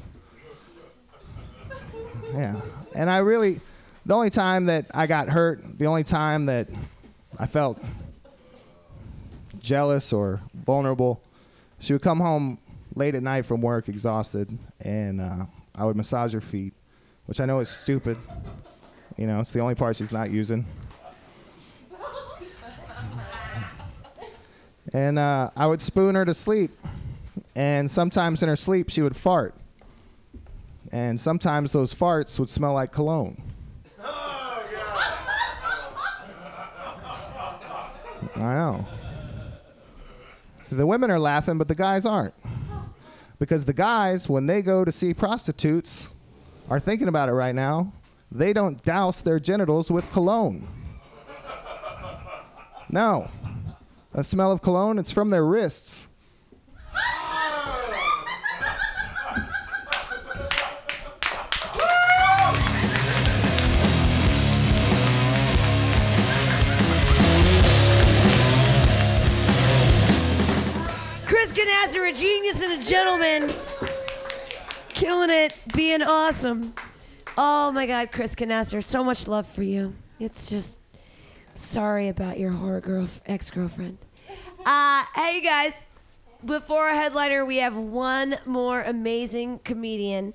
Yeah, and I really, the only time that I got hurt, the only time that I felt jealous or vulnerable. She would come home late at night from work, exhausted, and uh, I would massage her feet, which I know is stupid. You know, it's the only part she's not using. And uh, I would spoon her to sleep, and sometimes in her sleep she would fart, and sometimes those farts would smell like cologne. I know. So the women are laughing, but the guys aren't. Because the guys, when they go to see prostitutes, are thinking about it right now. They don't douse their genitals with cologne. No. A smell of cologne, it's from their wrists. Chris Canazzer, a genius and a gentleman. Killing it, being awesome. Oh my God, Chris Canazzer, so much love for you. It's just sorry about your horror girl ex girlfriend. Uh, hey guys, before our headliner, we have one more amazing comedian.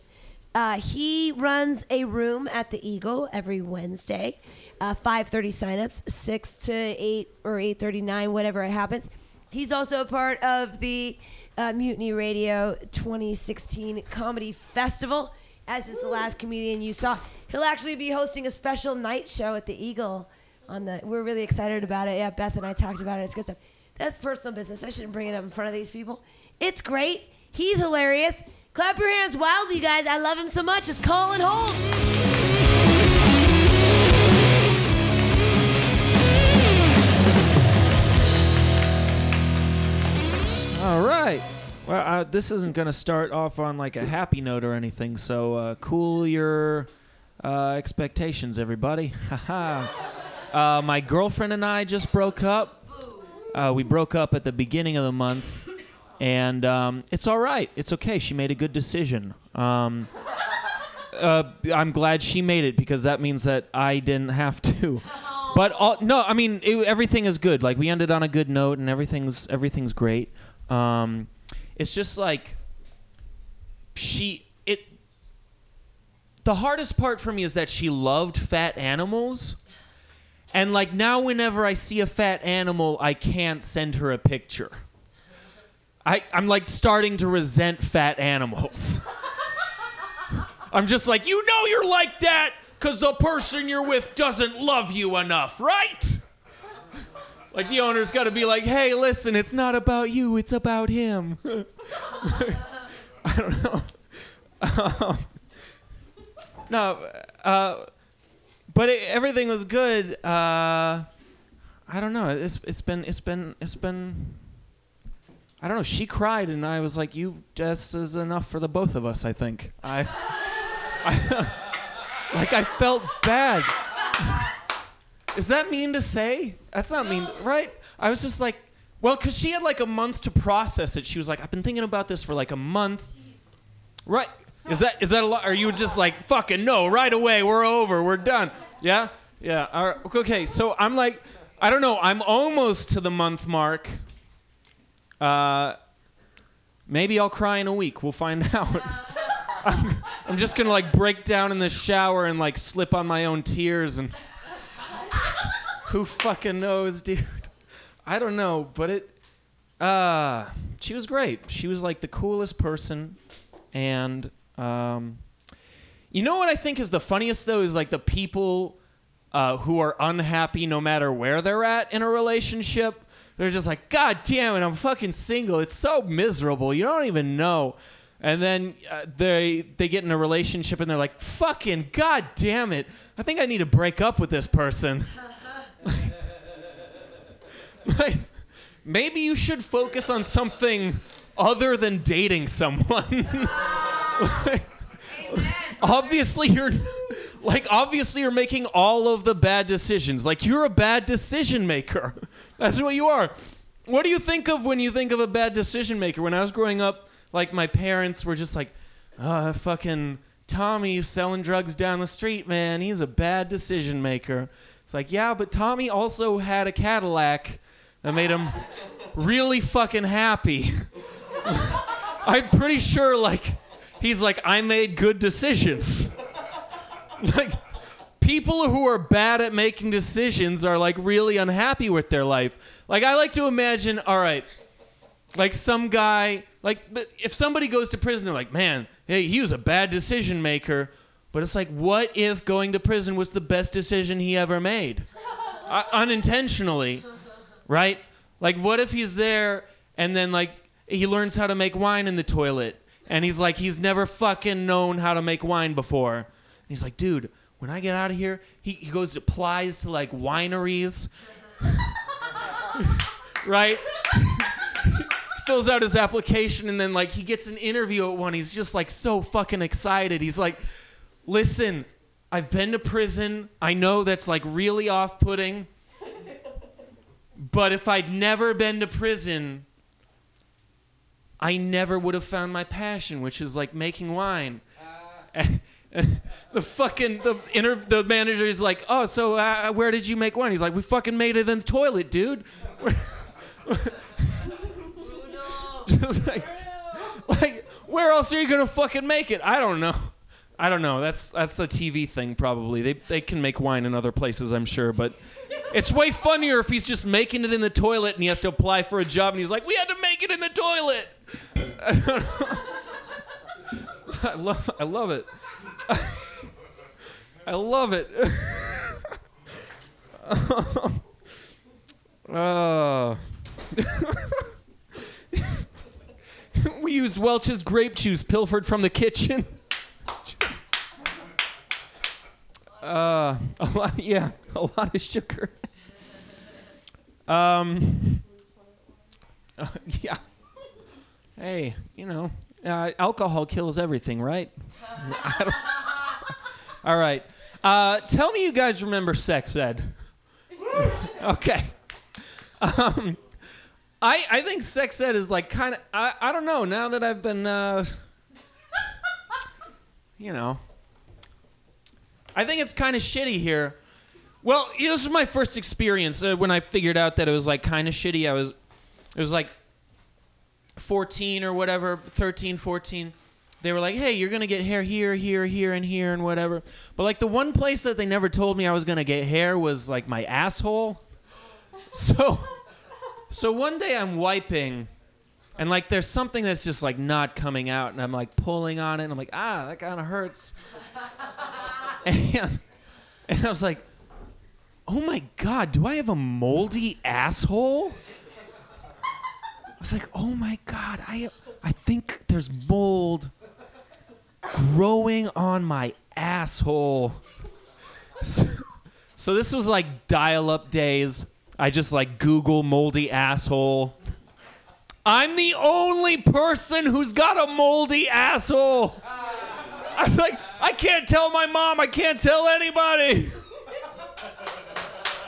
Uh, he runs a room at the Eagle every Wednesday, uh, 5:30 signups, 6 to 8 or 8:39, whatever it happens. He's also a part of the uh, Mutiny Radio 2016 Comedy Festival. As is the last comedian you saw, he'll actually be hosting a special night show at the Eagle. On the, we're really excited about it. Yeah, Beth and I talked about it. It's good stuff. That's personal business. I shouldn't bring it up in front of these people. It's great. He's hilarious. Clap your hands wildly, you guys. I love him so much. It's Colin Holt. All right. Well, uh, this isn't going to start off on like a happy note or anything, so uh, cool your uh, expectations, everybody. Uh, my girlfriend and I just broke up. Uh, we broke up at the beginning of the month, and um, it's all right. It's okay. She made a good decision. Um, uh, I'm glad she made it because that means that I didn't have to. But all, no, I mean it, everything is good. Like we ended on a good note, and everything's everything's great. Um, it's just like she it. The hardest part for me is that she loved fat animals. And like now, whenever I see a fat animal, I can't send her a picture. I, I'm like starting to resent fat animals. I'm just like, you know, you're like that because the person you're with doesn't love you enough, right? Like the owner's got to be like, hey, listen, it's not about you, it's about him. I don't know. Um, no, uh, but it, everything was good. Uh, I don't know. It's it's been it's been it's been. I don't know. She cried, and I was like, "You, this is enough for the both of us." I think. I, I like I felt bad. Is that mean to say? That's not mean, right? I was just like, well, because she had like a month to process it. She was like, I've been thinking about this for like a month. Right? Is that is that a lot? Are you just like fucking no? Right away, we're over, we're done. Yeah, yeah. All right. Okay, so I'm like, I don't know. I'm almost to the month mark. Uh, maybe I'll cry in a week. We'll find out. I'm, I'm just gonna like break down in the shower and like slip on my own tears and who fucking knows, dude? I don't know, but it. Uh, she was great. She was like the coolest person, and um, you know what I think is the funniest though is like the people uh, who are unhappy no matter where they're at in a relationship. They're just like, God damn it, I'm fucking single. It's so miserable. You don't even know. And then uh, they they get in a relationship and they're like, fucking God damn it. I think I need to break up with this person. like, maybe you should focus on something other than dating someone. Like, obviously you're like obviously you're making all of the bad decisions. Like you're a bad decision maker. That's what you are. What do you think of when you think of a bad decision maker? When I was growing up, like my parents were just like, "Oh, fucking Tommy selling drugs down the street, man. He's a bad decision maker." It's like, "Yeah, but Tommy also had a Cadillac that made him really fucking happy." I'm pretty sure like he's like, "I made good decisions." like people who are bad at making decisions are like really unhappy with their life. Like I like to imagine, all right, like some guy, like if somebody goes to prison, they're like, man, hey, he was a bad decision maker. But it's like, what if going to prison was the best decision he ever made, uh, unintentionally, right? Like, what if he's there and then like he learns how to make wine in the toilet, and he's like, he's never fucking known how to make wine before. And he's like, dude, when I get out of here, he, he goes applies to like wineries, right? fills out his application and then like he gets an interview at one. He's just like so fucking excited. He's like, "Listen, I've been to prison. I know that's like really off-putting. But if I'd never been to prison, I never would have found my passion, which is like making wine." The fucking the inter, the manager is like, "Oh, so uh, where did you make wine?" He's like, "We fucking made it in the toilet, dude." Like, like, where else are you gonna fucking make it? I don't know. I don't know. That's that's a TV thing probably. They they can make wine in other places, I'm sure, but it's way funnier if he's just making it in the toilet and he has to apply for a job and he's like, "We had to make it in the toilet." I. I love I love it. I love it. oh. oh. we Welch's grape juice pilfered from the kitchen. uh, a lot, yeah, a lot of sugar. Um, uh, yeah. Hey, you know, uh, alcohol kills everything, right? All right. Uh, tell me you guys remember sex ed. Okay. Um, I I think sex ed is like kind of I I don't know now that I've been uh, you know I think it's kind of shitty here. Well, this was my first experience uh, when I figured out that it was like kind of shitty. I was it was like 14 or whatever, 13, 14. They were like, "Hey, you're going to get hair here, here, here and here and whatever." But like the one place that they never told me I was going to get hair was like my asshole. So so one day I'm wiping and like there's something that's just like not coming out and I'm like pulling on it and I'm like, "Ah, that kind of hurts." and and I was like, "Oh my god, do I have a moldy asshole?" I was like, "Oh my god, I I think there's mold growing on my asshole." So, so this was like dial-up days. I just like Google moldy asshole. I'm the only person who's got a moldy asshole. I was like, I can't tell my mom. I can't tell anybody.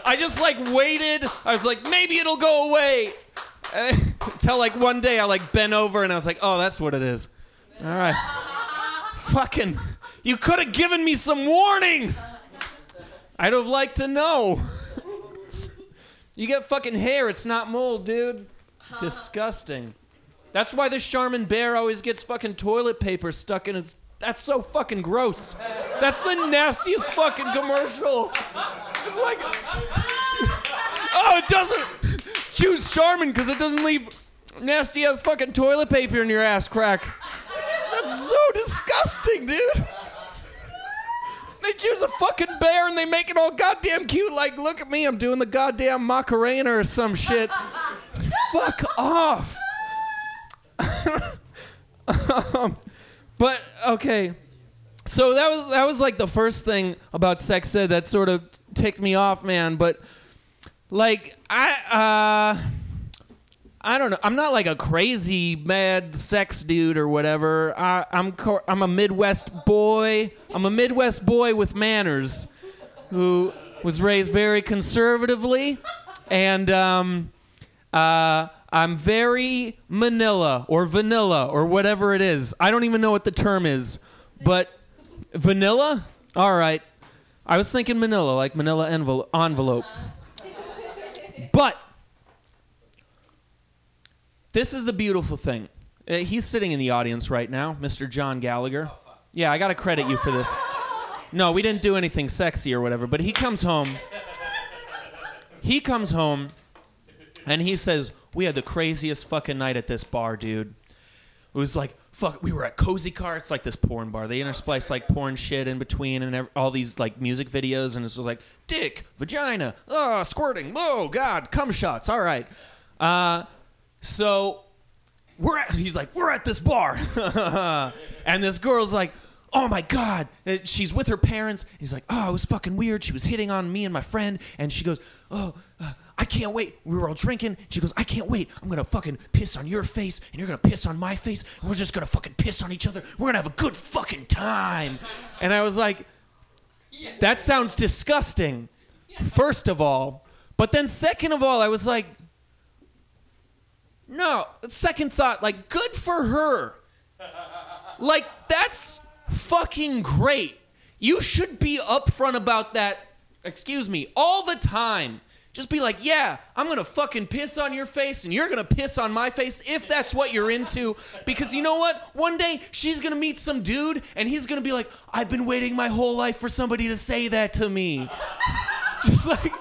I just like waited. I was like, maybe it'll go away. Until like one day I like bent over and I was like, oh, that's what it is. All right. Fucking, you could have given me some warning. I'd have liked to know. You get fucking hair, it's not mold, dude. Disgusting. That's why the Charmin bear always gets fucking toilet paper stuck in his. That's so fucking gross. That's the nastiest fucking commercial. It's like. Oh, it doesn't. Choose Charmin because it doesn't leave nasty ass fucking toilet paper in your ass crack. That's so disgusting, dude. They choose a fucking bear and they make it all goddamn cute. Like, look at me, I'm doing the goddamn Macarena or some shit. Fuck off. um, but okay, so that was that was like the first thing about sex ed that sort of ticked me off, man. But like I. uh I don't know. I'm not like a crazy mad sex dude or whatever. I, I'm co- I'm a Midwest boy. I'm a Midwest boy with manners, who was raised very conservatively, and um, uh, I'm very Manila or vanilla or whatever it is. I don't even know what the term is, but vanilla. All right. I was thinking Manila, like Manila envelope. But this is the beautiful thing. Uh, he's sitting in the audience right now, Mr. John Gallagher. Yeah, I got to credit you for this. No, we didn't do anything sexy or whatever, but he comes home. He comes home and he says, We had the craziest fucking night at this bar, dude. It was like, fuck, we were at Kozy Kar. It's like this porn bar. They intersplice like porn shit in between and ev- all these like music videos. And it's just like, dick, vagina, oh, squirting, oh, God, cum shots. All right. Uh, so we're at, he's like, we're at this bar. and this girl's like, oh my God. She's with her parents. He's like, oh, it was fucking weird. She was hitting on me and my friend. And she goes, oh, uh, I can't wait. We were all drinking. She goes, I can't wait. I'm going to fucking piss on your face and you're going to piss on my face. And we're just going to fucking piss on each other. We're going to have a good fucking time. And I was like, that sounds disgusting, first of all. But then, second of all, I was like, no, second thought, like, good for her. Like, that's fucking great. You should be upfront about that, excuse me, all the time. Just be like, yeah, I'm gonna fucking piss on your face and you're gonna piss on my face if that's what you're into. Because you know what? One day she's gonna meet some dude and he's gonna be like, I've been waiting my whole life for somebody to say that to me. Just like,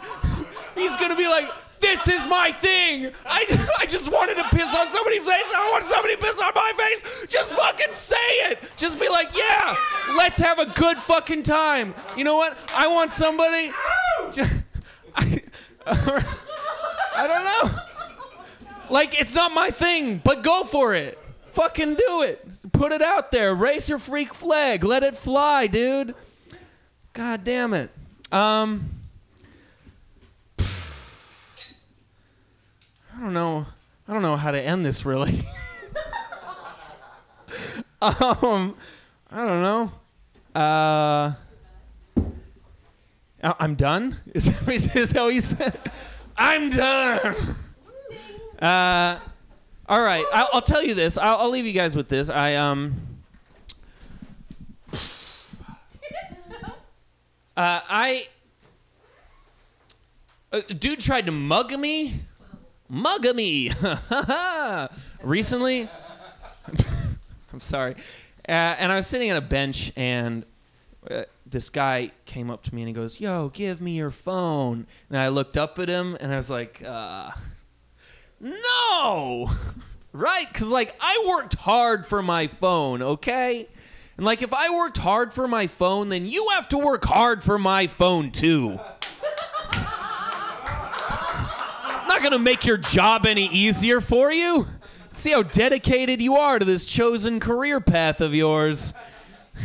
he's gonna be like, this is my thing. I, I just wanted to piss on somebody's face. I want somebody to piss on my face. Just fucking say it. Just be like, yeah, let's have a good fucking time. You know what? I want somebody. I, I don't know. Like, it's not my thing, but go for it. Fucking do it. Put it out there. Race your freak flag. Let it fly, dude. God damn it. Um. Don't know. I don't know how to end this really. um, I don't know. Uh, I'm done. Is that, is that what you said? I'm done. Uh, all right. I'll, I'll tell you this. I'll, I'll leave you guys with this. I um. Uh, I. A dude tried to mug me. Mug me. Recently. I'm sorry. Uh, and I was sitting on a bench, and uh, this guy came up to me and he goes, "Yo, give me your phone." And I looked up at him, and I was like, uh, "No, right? Because like I worked hard for my phone, okay." And like if I worked hard for my phone, then you have to work hard for my phone too. Not gonna make your job any easier for you. See how dedicated you are to this chosen career path of yours.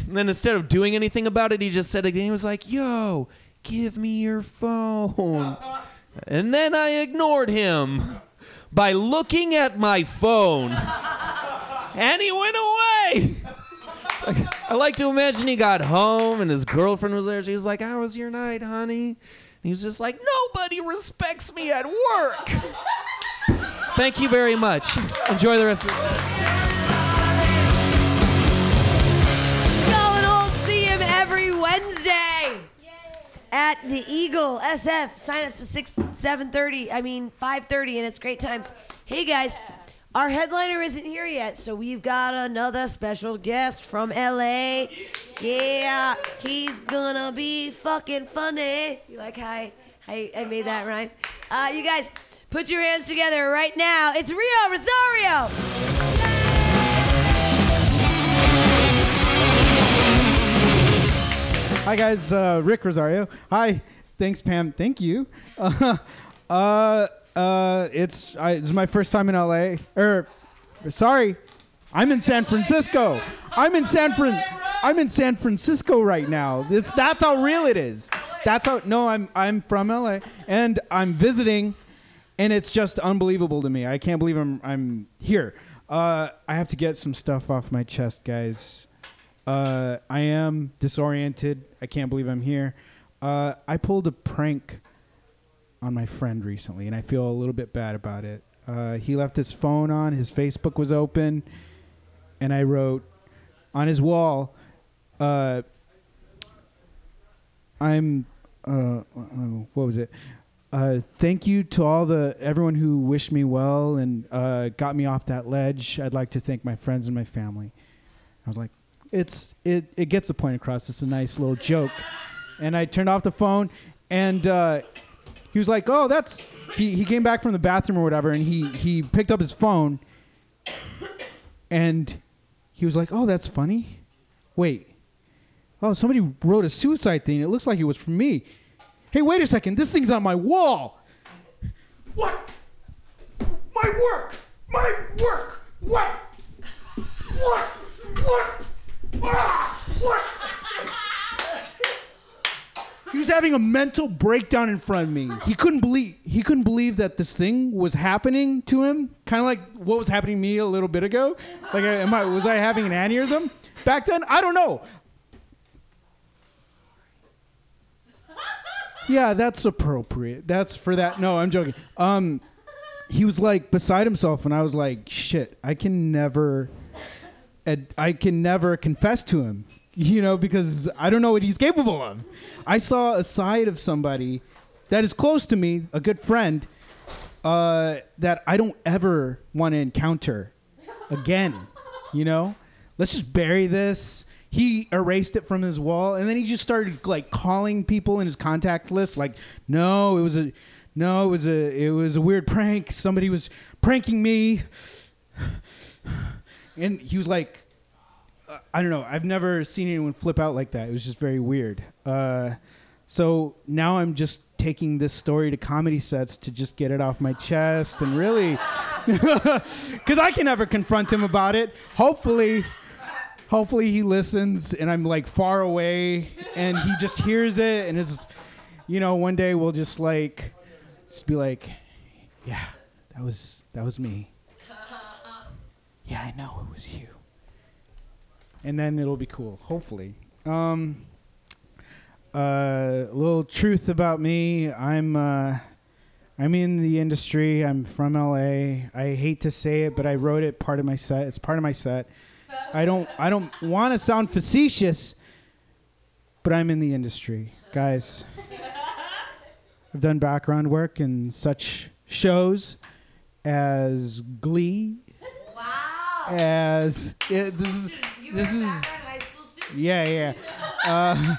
And then instead of doing anything about it, he just said again, he was like, Yo, give me your phone. And then I ignored him by looking at my phone. And he went away. I like to imagine he got home and his girlfriend was there. She was like, How was your night, honey? And he was just like, Nobody respects me at work. Thank you very much. Enjoy the rest of Going old, see him every Wednesday at the Eagle SF. Sign ups to six, seven thirty. I mean five thirty, and it's great times. Hey guys, our headliner isn't here yet, so we've got another special guest from LA. Yeah, he's gonna be fucking funny. You like how I, I made that rhyme? Uh, you guys, put your hands together right now. It's Rio Rosario. Hi guys, uh, Rick Rosario. Hi, thanks Pam. Thank you. Uh, uh, uh, it's I, this is my first time in LA. Er, sorry, I'm in San Francisco. I'm in San Fran. I'm in San Francisco right now. It's that's how real it is. That's how. No, I'm I'm from LA and I'm visiting, and it's just unbelievable to me. I can't believe I'm I'm here. Uh, I have to get some stuff off my chest, guys. Uh, I am disoriented. I can't believe I'm here. Uh, I pulled a prank on my friend recently, and I feel a little bit bad about it. Uh, he left his phone on, his Facebook was open, and I wrote on his wall, uh, "I'm uh, what was it? Uh, thank you to all the everyone who wished me well and uh, got me off that ledge. I'd like to thank my friends and my family." I was like, "It's it it gets the point across. It's a nice little joke." And I turned off the phone, and uh, he was like, "Oh, that's." He he came back from the bathroom or whatever, and he he picked up his phone, and he was like, "Oh, that's funny." Wait. Oh, somebody wrote a suicide thing. It looks like it was from me. Hey, wait a second. This thing's on my wall. What? My work. My work. What? What? What? Ah! What? He was having a mental breakdown in front of me. He couldn't believe he couldn't believe that this thing was happening to him. Kind of like what was happening to me a little bit ago. Like, am I was I having an aneurysm back then? I don't know. Yeah, that's appropriate. That's for that. No, I'm joking. Um, he was like beside himself, and I was like, "Shit, I can never, I can never confess to him, you know, because I don't know what he's capable of." I saw a side of somebody that is close to me, a good friend, uh, that I don't ever want to encounter again. You know, let's just bury this. He erased it from his wall, and then he just started like calling people in his contact list. Like, no, it was a, no, it was a, it was a weird prank. Somebody was pranking me, and he was like, I don't know. I've never seen anyone flip out like that. It was just very weird. Uh, so now I'm just taking this story to comedy sets to just get it off my chest and really, because I can never confront him about it. Hopefully, hopefully he listens and I'm like far away and he just hears it and is, you know, one day we'll just like, just be like, yeah, that was that was me. Yeah, I know it was you and then it'll be cool. Hopefully. Um, uh, a little truth about me: I'm uh, I'm in the industry. I'm from LA. I hate to say it, but I wrote it part of my set. It's part of my set. I don't I don't want to sound facetious, but I'm in the industry, guys. I've done background work in such shows as Glee. Wow. As it, this is this is yeah yeah. Uh,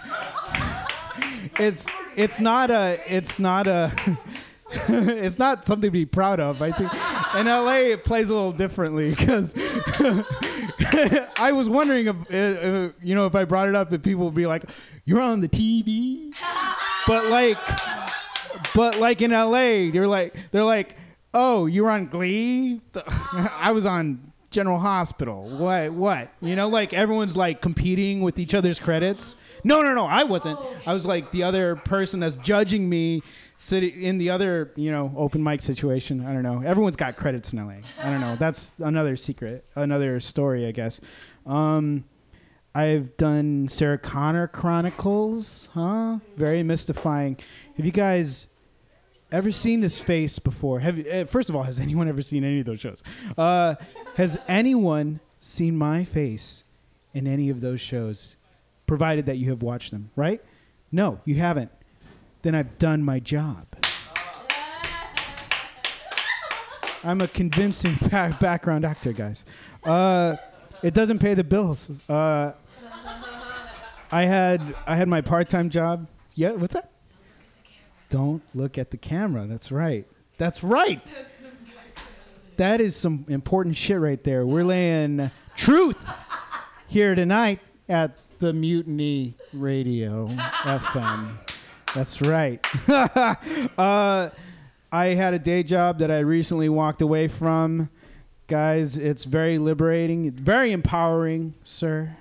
it's it's not a it's not a it's not something to be proud of. I think in LA it plays a little differently because I was wondering if, if you know if I brought it up if people would be like, "You're on the TV," but like, but like in LA, they're like they're like, "Oh, you were on Glee." I was on General Hospital. What? What? You know, like everyone's like competing with each other's credits. No, no, no. I wasn't. I was like the other person that's judging me sitting in the other, you know, open mic situation. I don't know. Everyone's got credits in LA. I don't know. That's another secret, another story, I guess. Um, I've done Sarah Connor Chronicles, huh? Very mystifying. Have you guys ever seen this face before? Have you, uh, first of all, has anyone ever seen any of those shows? Uh, has anyone seen my face in any of those shows? Provided that you have watched them, right? No, you haven't. Then I've done my job. I'm a convincing ba- background actor, guys. Uh, it doesn't pay the bills. Uh, I had I had my part-time job. Yeah, what's that? Don't look at the camera. That's right. That's right. That is some important shit right there. We're laying truth here tonight at the Mutiny Radio FM. That's right. uh, I had a day job that I recently walked away from. Guys, it's very liberating, very empowering, sir.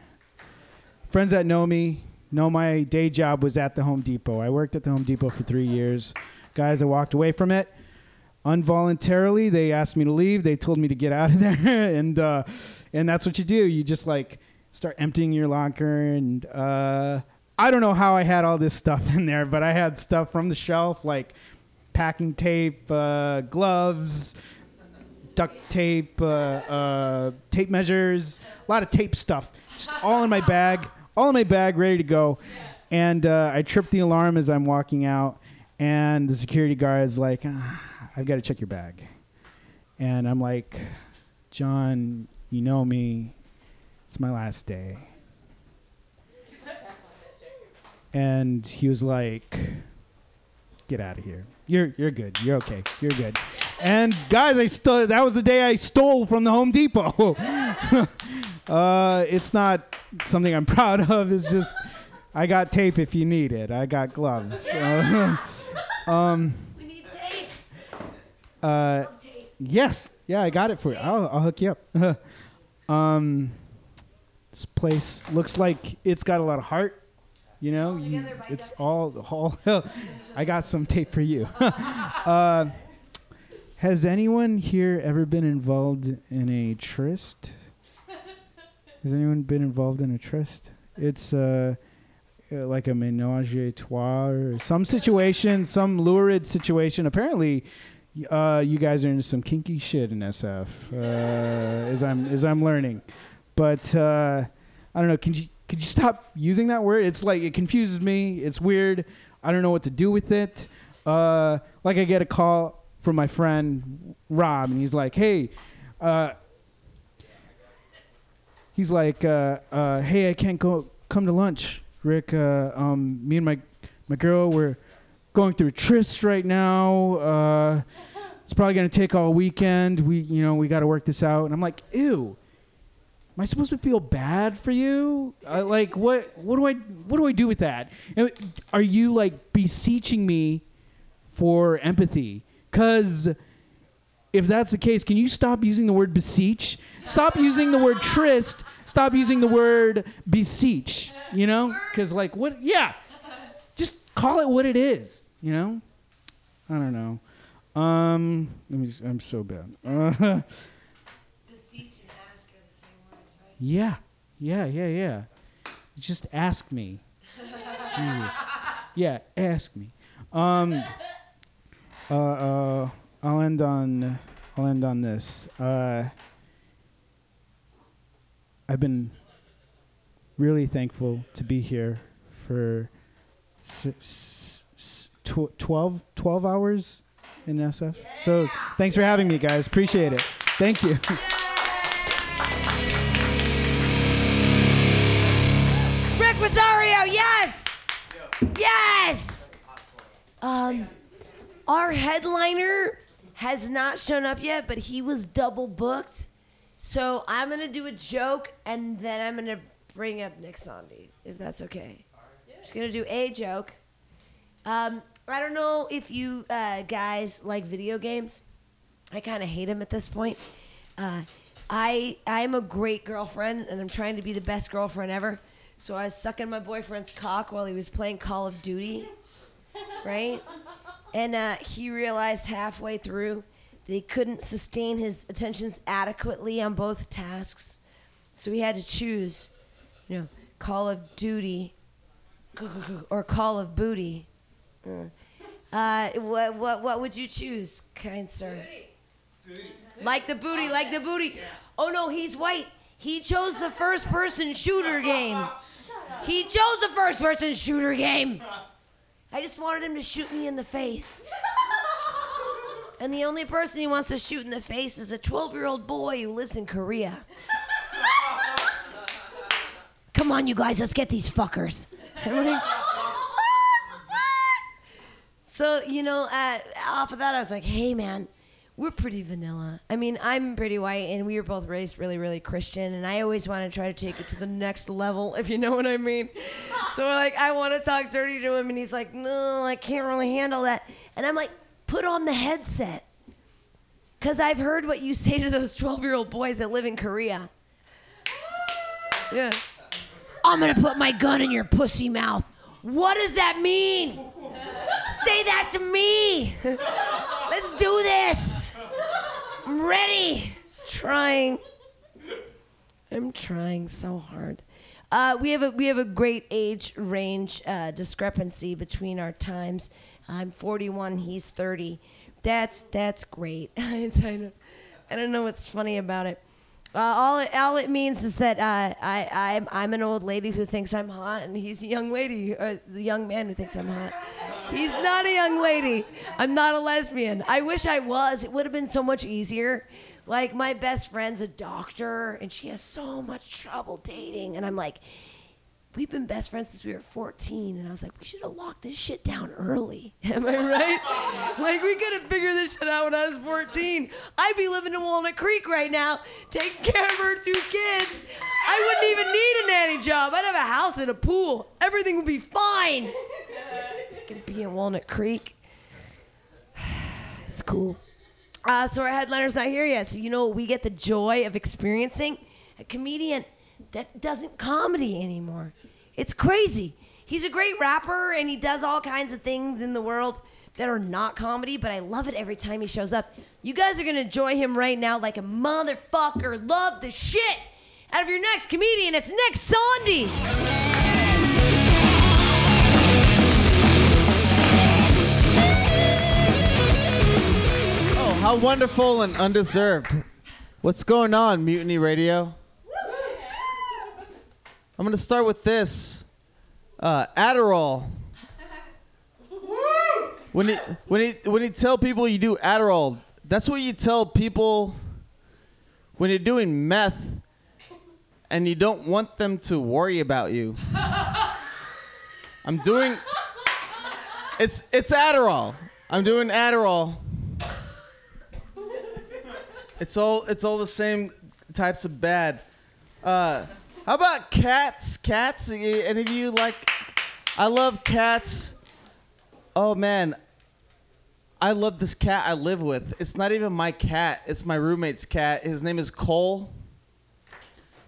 Friends that know me know my day job was at the Home Depot. I worked at the Home Depot for three years. Guys, I walked away from it involuntarily. They asked me to leave. They told me to get out of there, and uh, and that's what you do. You just like start emptying your locker, and uh, I don't know how I had all this stuff in there, but I had stuff from the shelf like packing tape, uh, gloves, duct tape, uh, uh, tape measures, a lot of tape stuff, just all in my bag, all in my bag, ready to go. And uh, I trip the alarm as I'm walking out, and the security guard is like, ah, "I've got to check your bag," and I'm like, "John, you know me. It's my last day." And he was like, "Get out of here. You're you're good. You're okay. You're good." And guys, I stole. That was the day I stole from the Home Depot. uh, it's not something I'm proud of. It's just I got tape if you need it. I got gloves. Uh, um, We need tape. uh, yes, yeah, I got it for you. I'll, I'll hook you up. um, this place looks like it's got a lot of heart. You know, you, it's all all. I got some tape for you. uh, has anyone here ever been involved in a tryst? Has anyone been involved in a tryst? It's uh, uh, like a menage a trois or some situation, some lurid situation. Apparently, uh, you guys are into some kinky shit in SF, uh, as I'm as I'm learning. But uh, I don't know. Can you could you stop using that word? It's like it confuses me. It's weird. I don't know what to do with it. Uh, like I get a call from my friend Rob, and he's like, "Hey." He's like, uh, uh, "Hey, I can't go come to lunch, Rick. Uh, um, me and my my girl we're going through tryst right now. Uh, it's probably gonna take all weekend. We, you know, we got to work this out." And I'm like, "Ew." Am I supposed to feel bad for you? Like, what? What do I? What do I do with that? Are you like beseeching me for empathy? Cause if that's the case, can you stop using the word beseech? Stop using the word tryst. Stop using the word beseech. You know? Because, like, what? Yeah. Just call it what it is. You know? I don't know. Um, let me. s- I'm so bad. Uh, Beseech and ask are the same words, right? yeah. Yeah. Yeah. Yeah. Just ask me. Jesus. Yeah. Ask me. Um. uh, uh, I'll end on I'll end on this. Uh, I've been really thankful to be here for s- s- s- tw- 12, 12 hours in SF. So thanks for having me, guys. Appreciate it. Thank you. Rick Rosario, yes! Yes! Um, our headliner has not shown up yet, but he was double booked. So I'm gonna do a joke and then I'm gonna bring up Nick Sandy, if that's okay. I'm just gonna do a joke. Um, I don't know if you uh, guys like video games. I kind of hate them at this point. Uh, I I'm a great girlfriend, and I'm trying to be the best girlfriend ever. So I was sucking my boyfriend's cock while he was playing Call of Duty, right? And uh, he realized halfway through he couldn't sustain his attentions adequately on both tasks. So he had to choose, you know, Call of Duty or Call of Booty. Uh, Uh, what, what, what would you choose, kind sir? Like the booty, like the booty. Oh no, he's white. He chose the first person shooter game. He chose the first person shooter game. I just wanted him to shoot me in the face. And the only person he wants to shoot in the face is a 12 year old boy who lives in Korea. Come on, you guys, let's get these fuckers. So, you know, uh, off of that, I was like, hey, man, we're pretty vanilla. I mean, I'm pretty white, and we were both raised really, really Christian, and I always want to try to take it to the next level, if you know what I mean. So, like, I want to talk dirty to him, and he's like, no, I can't really handle that. And I'm like, put on the headset. Because I've heard what you say to those 12 year old boys that live in Korea. Yeah. I'm going to put my gun in your pussy mouth. What does that mean? Say that to me. Let's do this. I'm ready. Trying. I'm trying so hard. Uh, we have a we have a great age range uh, discrepancy between our times. I'm 41. He's 30. That's that's great. I don't, know what's funny about it. Uh, all it all it means is that uh, I I'm I'm an old lady who thinks I'm hot, and he's a young lady, or the young man who thinks I'm hot. He's not a young lady. I'm not a lesbian. I wish I was. It would have been so much easier. Like my best friend's a doctor, and she has so much trouble dating, and I'm like, we've been best friends since we were 14 and i was like we should have locked this shit down early. Am i right? Like we could have figured this shit out when i was 14 i'd be living in walnut creek right now taking care of her two kids. I wouldn't even need a nanny job. I'd have a house and a pool. Everything would be fine. I could be in walnut creek. It's cool. Uh, so our headliner's not here yet. So you know we get the joy of experiencing? A comedian that doesn't comedy anymore. It's crazy. He's a great rapper and he does all kinds of things in the world that are not comedy, but I love it every time he shows up. You guys are gonna enjoy him right now like a motherfucker. Love the shit out of your next comedian. It's Nick Sandy. Oh, how wonderful and undeserved. What's going on, Mutiny Radio? I'm going to start with this uh, Adderall. When you, when, you, when you tell people you do Adderall, that's what you tell people when you're doing meth and you don't want them to worry about you. I'm doing. It's, it's Adderall. I'm doing Adderall. It's all it's all the same types of bad. Uh, how about cats? Cats? Any of you like? I love cats. Oh man, I love this cat I live with. It's not even my cat. It's my roommate's cat. His name is Cole.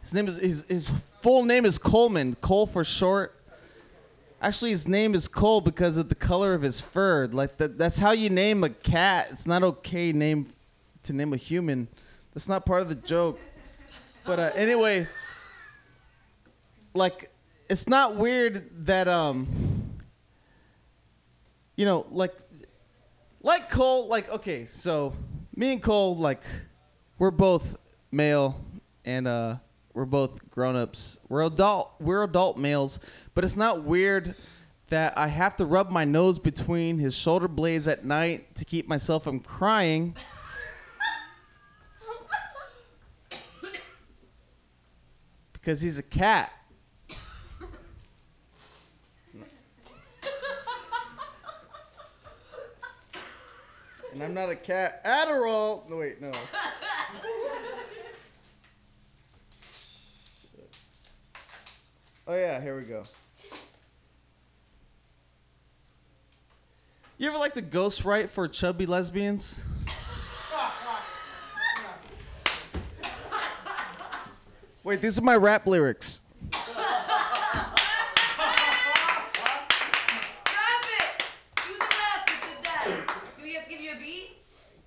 His name is his, his full name is Coleman. Cole for short. Actually, his name is Cole because of the color of his fur. Like that, that's how you name a cat. It's not okay name to name a human. That's not part of the joke. But uh, anyway, like it's not weird that um, you know, like like Cole, like okay, so me and Cole, like we're both male and uh we're both grown-ups. We're adult we're adult males, but it's not weird that I have to rub my nose between his shoulder blades at night to keep myself from crying. because he's a cat. And I'm not a cat. Adderall. No, wait, no. Oh yeah, here we go. You ever like to ghost write for chubby lesbians? Wait, these are my rap lyrics. Do we have to give you a beat?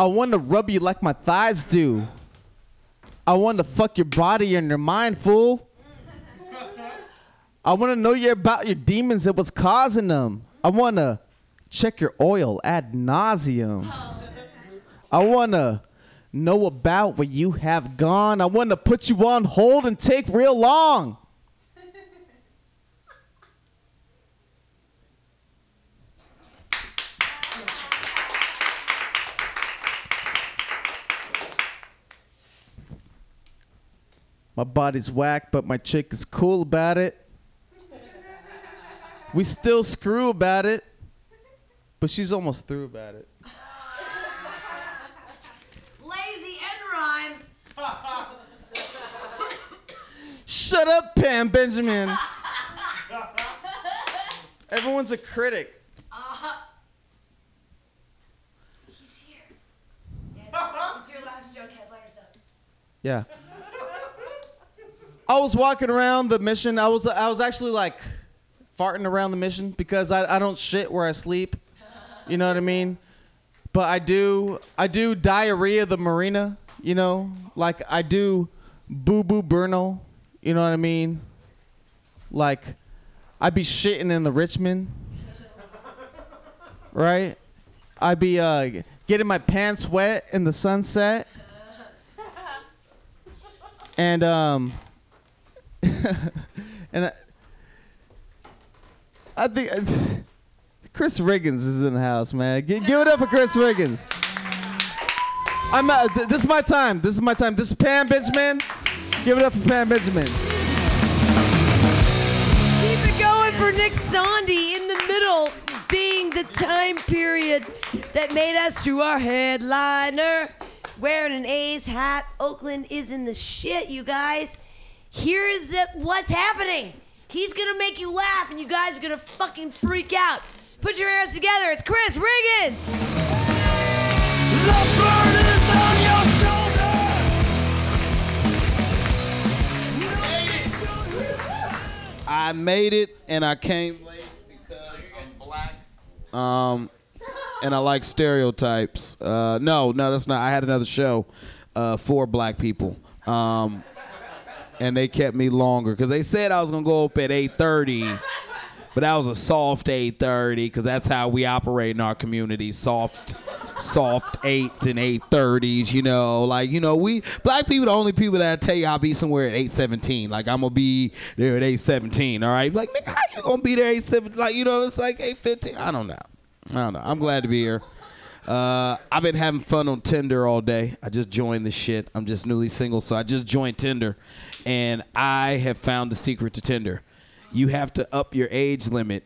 I want to rub you like my thighs do. I want to fuck your body and your mind, fool. I want to know you about your demons and what's causing them. I want to check your oil ad nauseum. I want to know about where you have gone. I want to put you on hold and take real long. My body's whack, but my chick is cool about it. We still screw about it, but she's almost through about it. Lazy and rhyme. Shut up, Pam Benjamin. Everyone's a critic. Uh-huh. He's here. Yeah, it's your last joke, headliners up. Yeah. I was walking around the mission. I was I was actually like farting around the mission because I, I don't shit where I sleep. You know what I mean? But I do I do diarrhea the marina, you know? Like I do boo boo burno, you know what I mean? Like I'd be shitting in the Richmond. Right? I'd be uh getting my pants wet in the sunset. And um and I, I think Chris Riggins is in the house, man. Gi- give it up for Chris Riggins. I'm uh, th- this is my time. This is my time. This is Pam Benjamin. Give it up for Pam Benjamin. Keep it going for Nick Sondy in the middle, being the time period that made us to our headliner. Wearing an A's hat. Oakland is in the shit, you guys. Here's what's happening. He's gonna make you laugh, and you guys are gonna fucking freak out. Put your hands together. It's Chris Riggins. I made it and I came late because I'm black. Um, and I like stereotypes. Uh, no, no, that's not. I had another show uh, for black people. Um, and they kept me longer because they said I was gonna go up at 8:30, but that was a soft 8:30 because that's how we operate in our community. Soft, soft eights and 8:30s. You know, like you know, we black people the only people that I tell you I'll be somewhere at 8:17. Like I'm gonna be there at 8:17. All right, like nigga, how you gonna be there at 8:17? Like you know, it's like 8:15. I don't know. I don't know. I'm glad to be here. Uh, I've been having fun on Tinder all day. I just joined the shit. I'm just newly single, so I just joined Tinder, and I have found the secret to Tinder. You have to up your age limit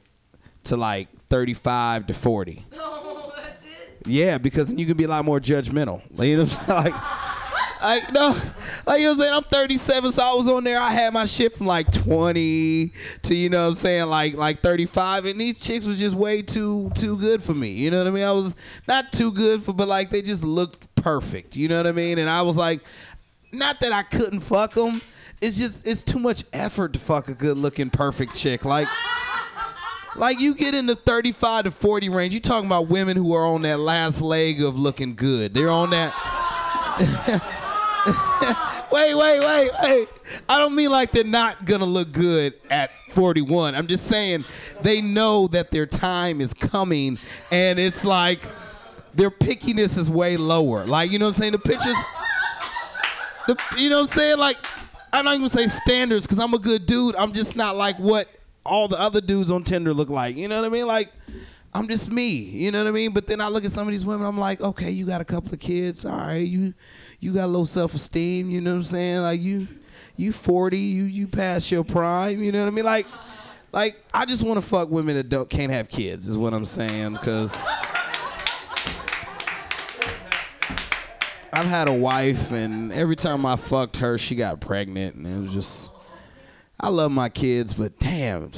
to like 35 to 40. Oh, that's it? Yeah, because you can be a lot more judgmental. You know what I'm saying? Like, like no, like you know what I'm saying. I'm 37, so I was on there. I had my shit from like 20 to you know what I'm saying like like 35, and these chicks was just way too too good for me. You know what I mean? I was not too good for, but like they just looked perfect. You know what I mean? And I was like, not that I couldn't fuck them. It's just it's too much effort to fuck a good looking perfect chick. Like. Like you get in the 35 to 40 range, you talking about women who are on that last leg of looking good. They're on that. wait, wait, wait, wait. I don't mean like they're not gonna look good at 41. I'm just saying they know that their time is coming, and it's like their pickiness is way lower. Like, you know what I'm saying? The pictures, the, you know what I'm saying? Like, I'm not even say standards because I'm a good dude. I'm just not like what all the other dudes on Tinder look like. You know what I mean? Like, I'm just me. You know what I mean? But then I look at some of these women. I'm like, okay, you got a couple of kids. All right, you you got low self esteem. You know what I'm saying? Like you you 40. You you past your prime. You know what I mean? Like like I just want to fuck women that don't can't have kids. Is what I'm saying because. I've had a wife, and every time I fucked her, she got pregnant, and it was just. I love my kids, but damn,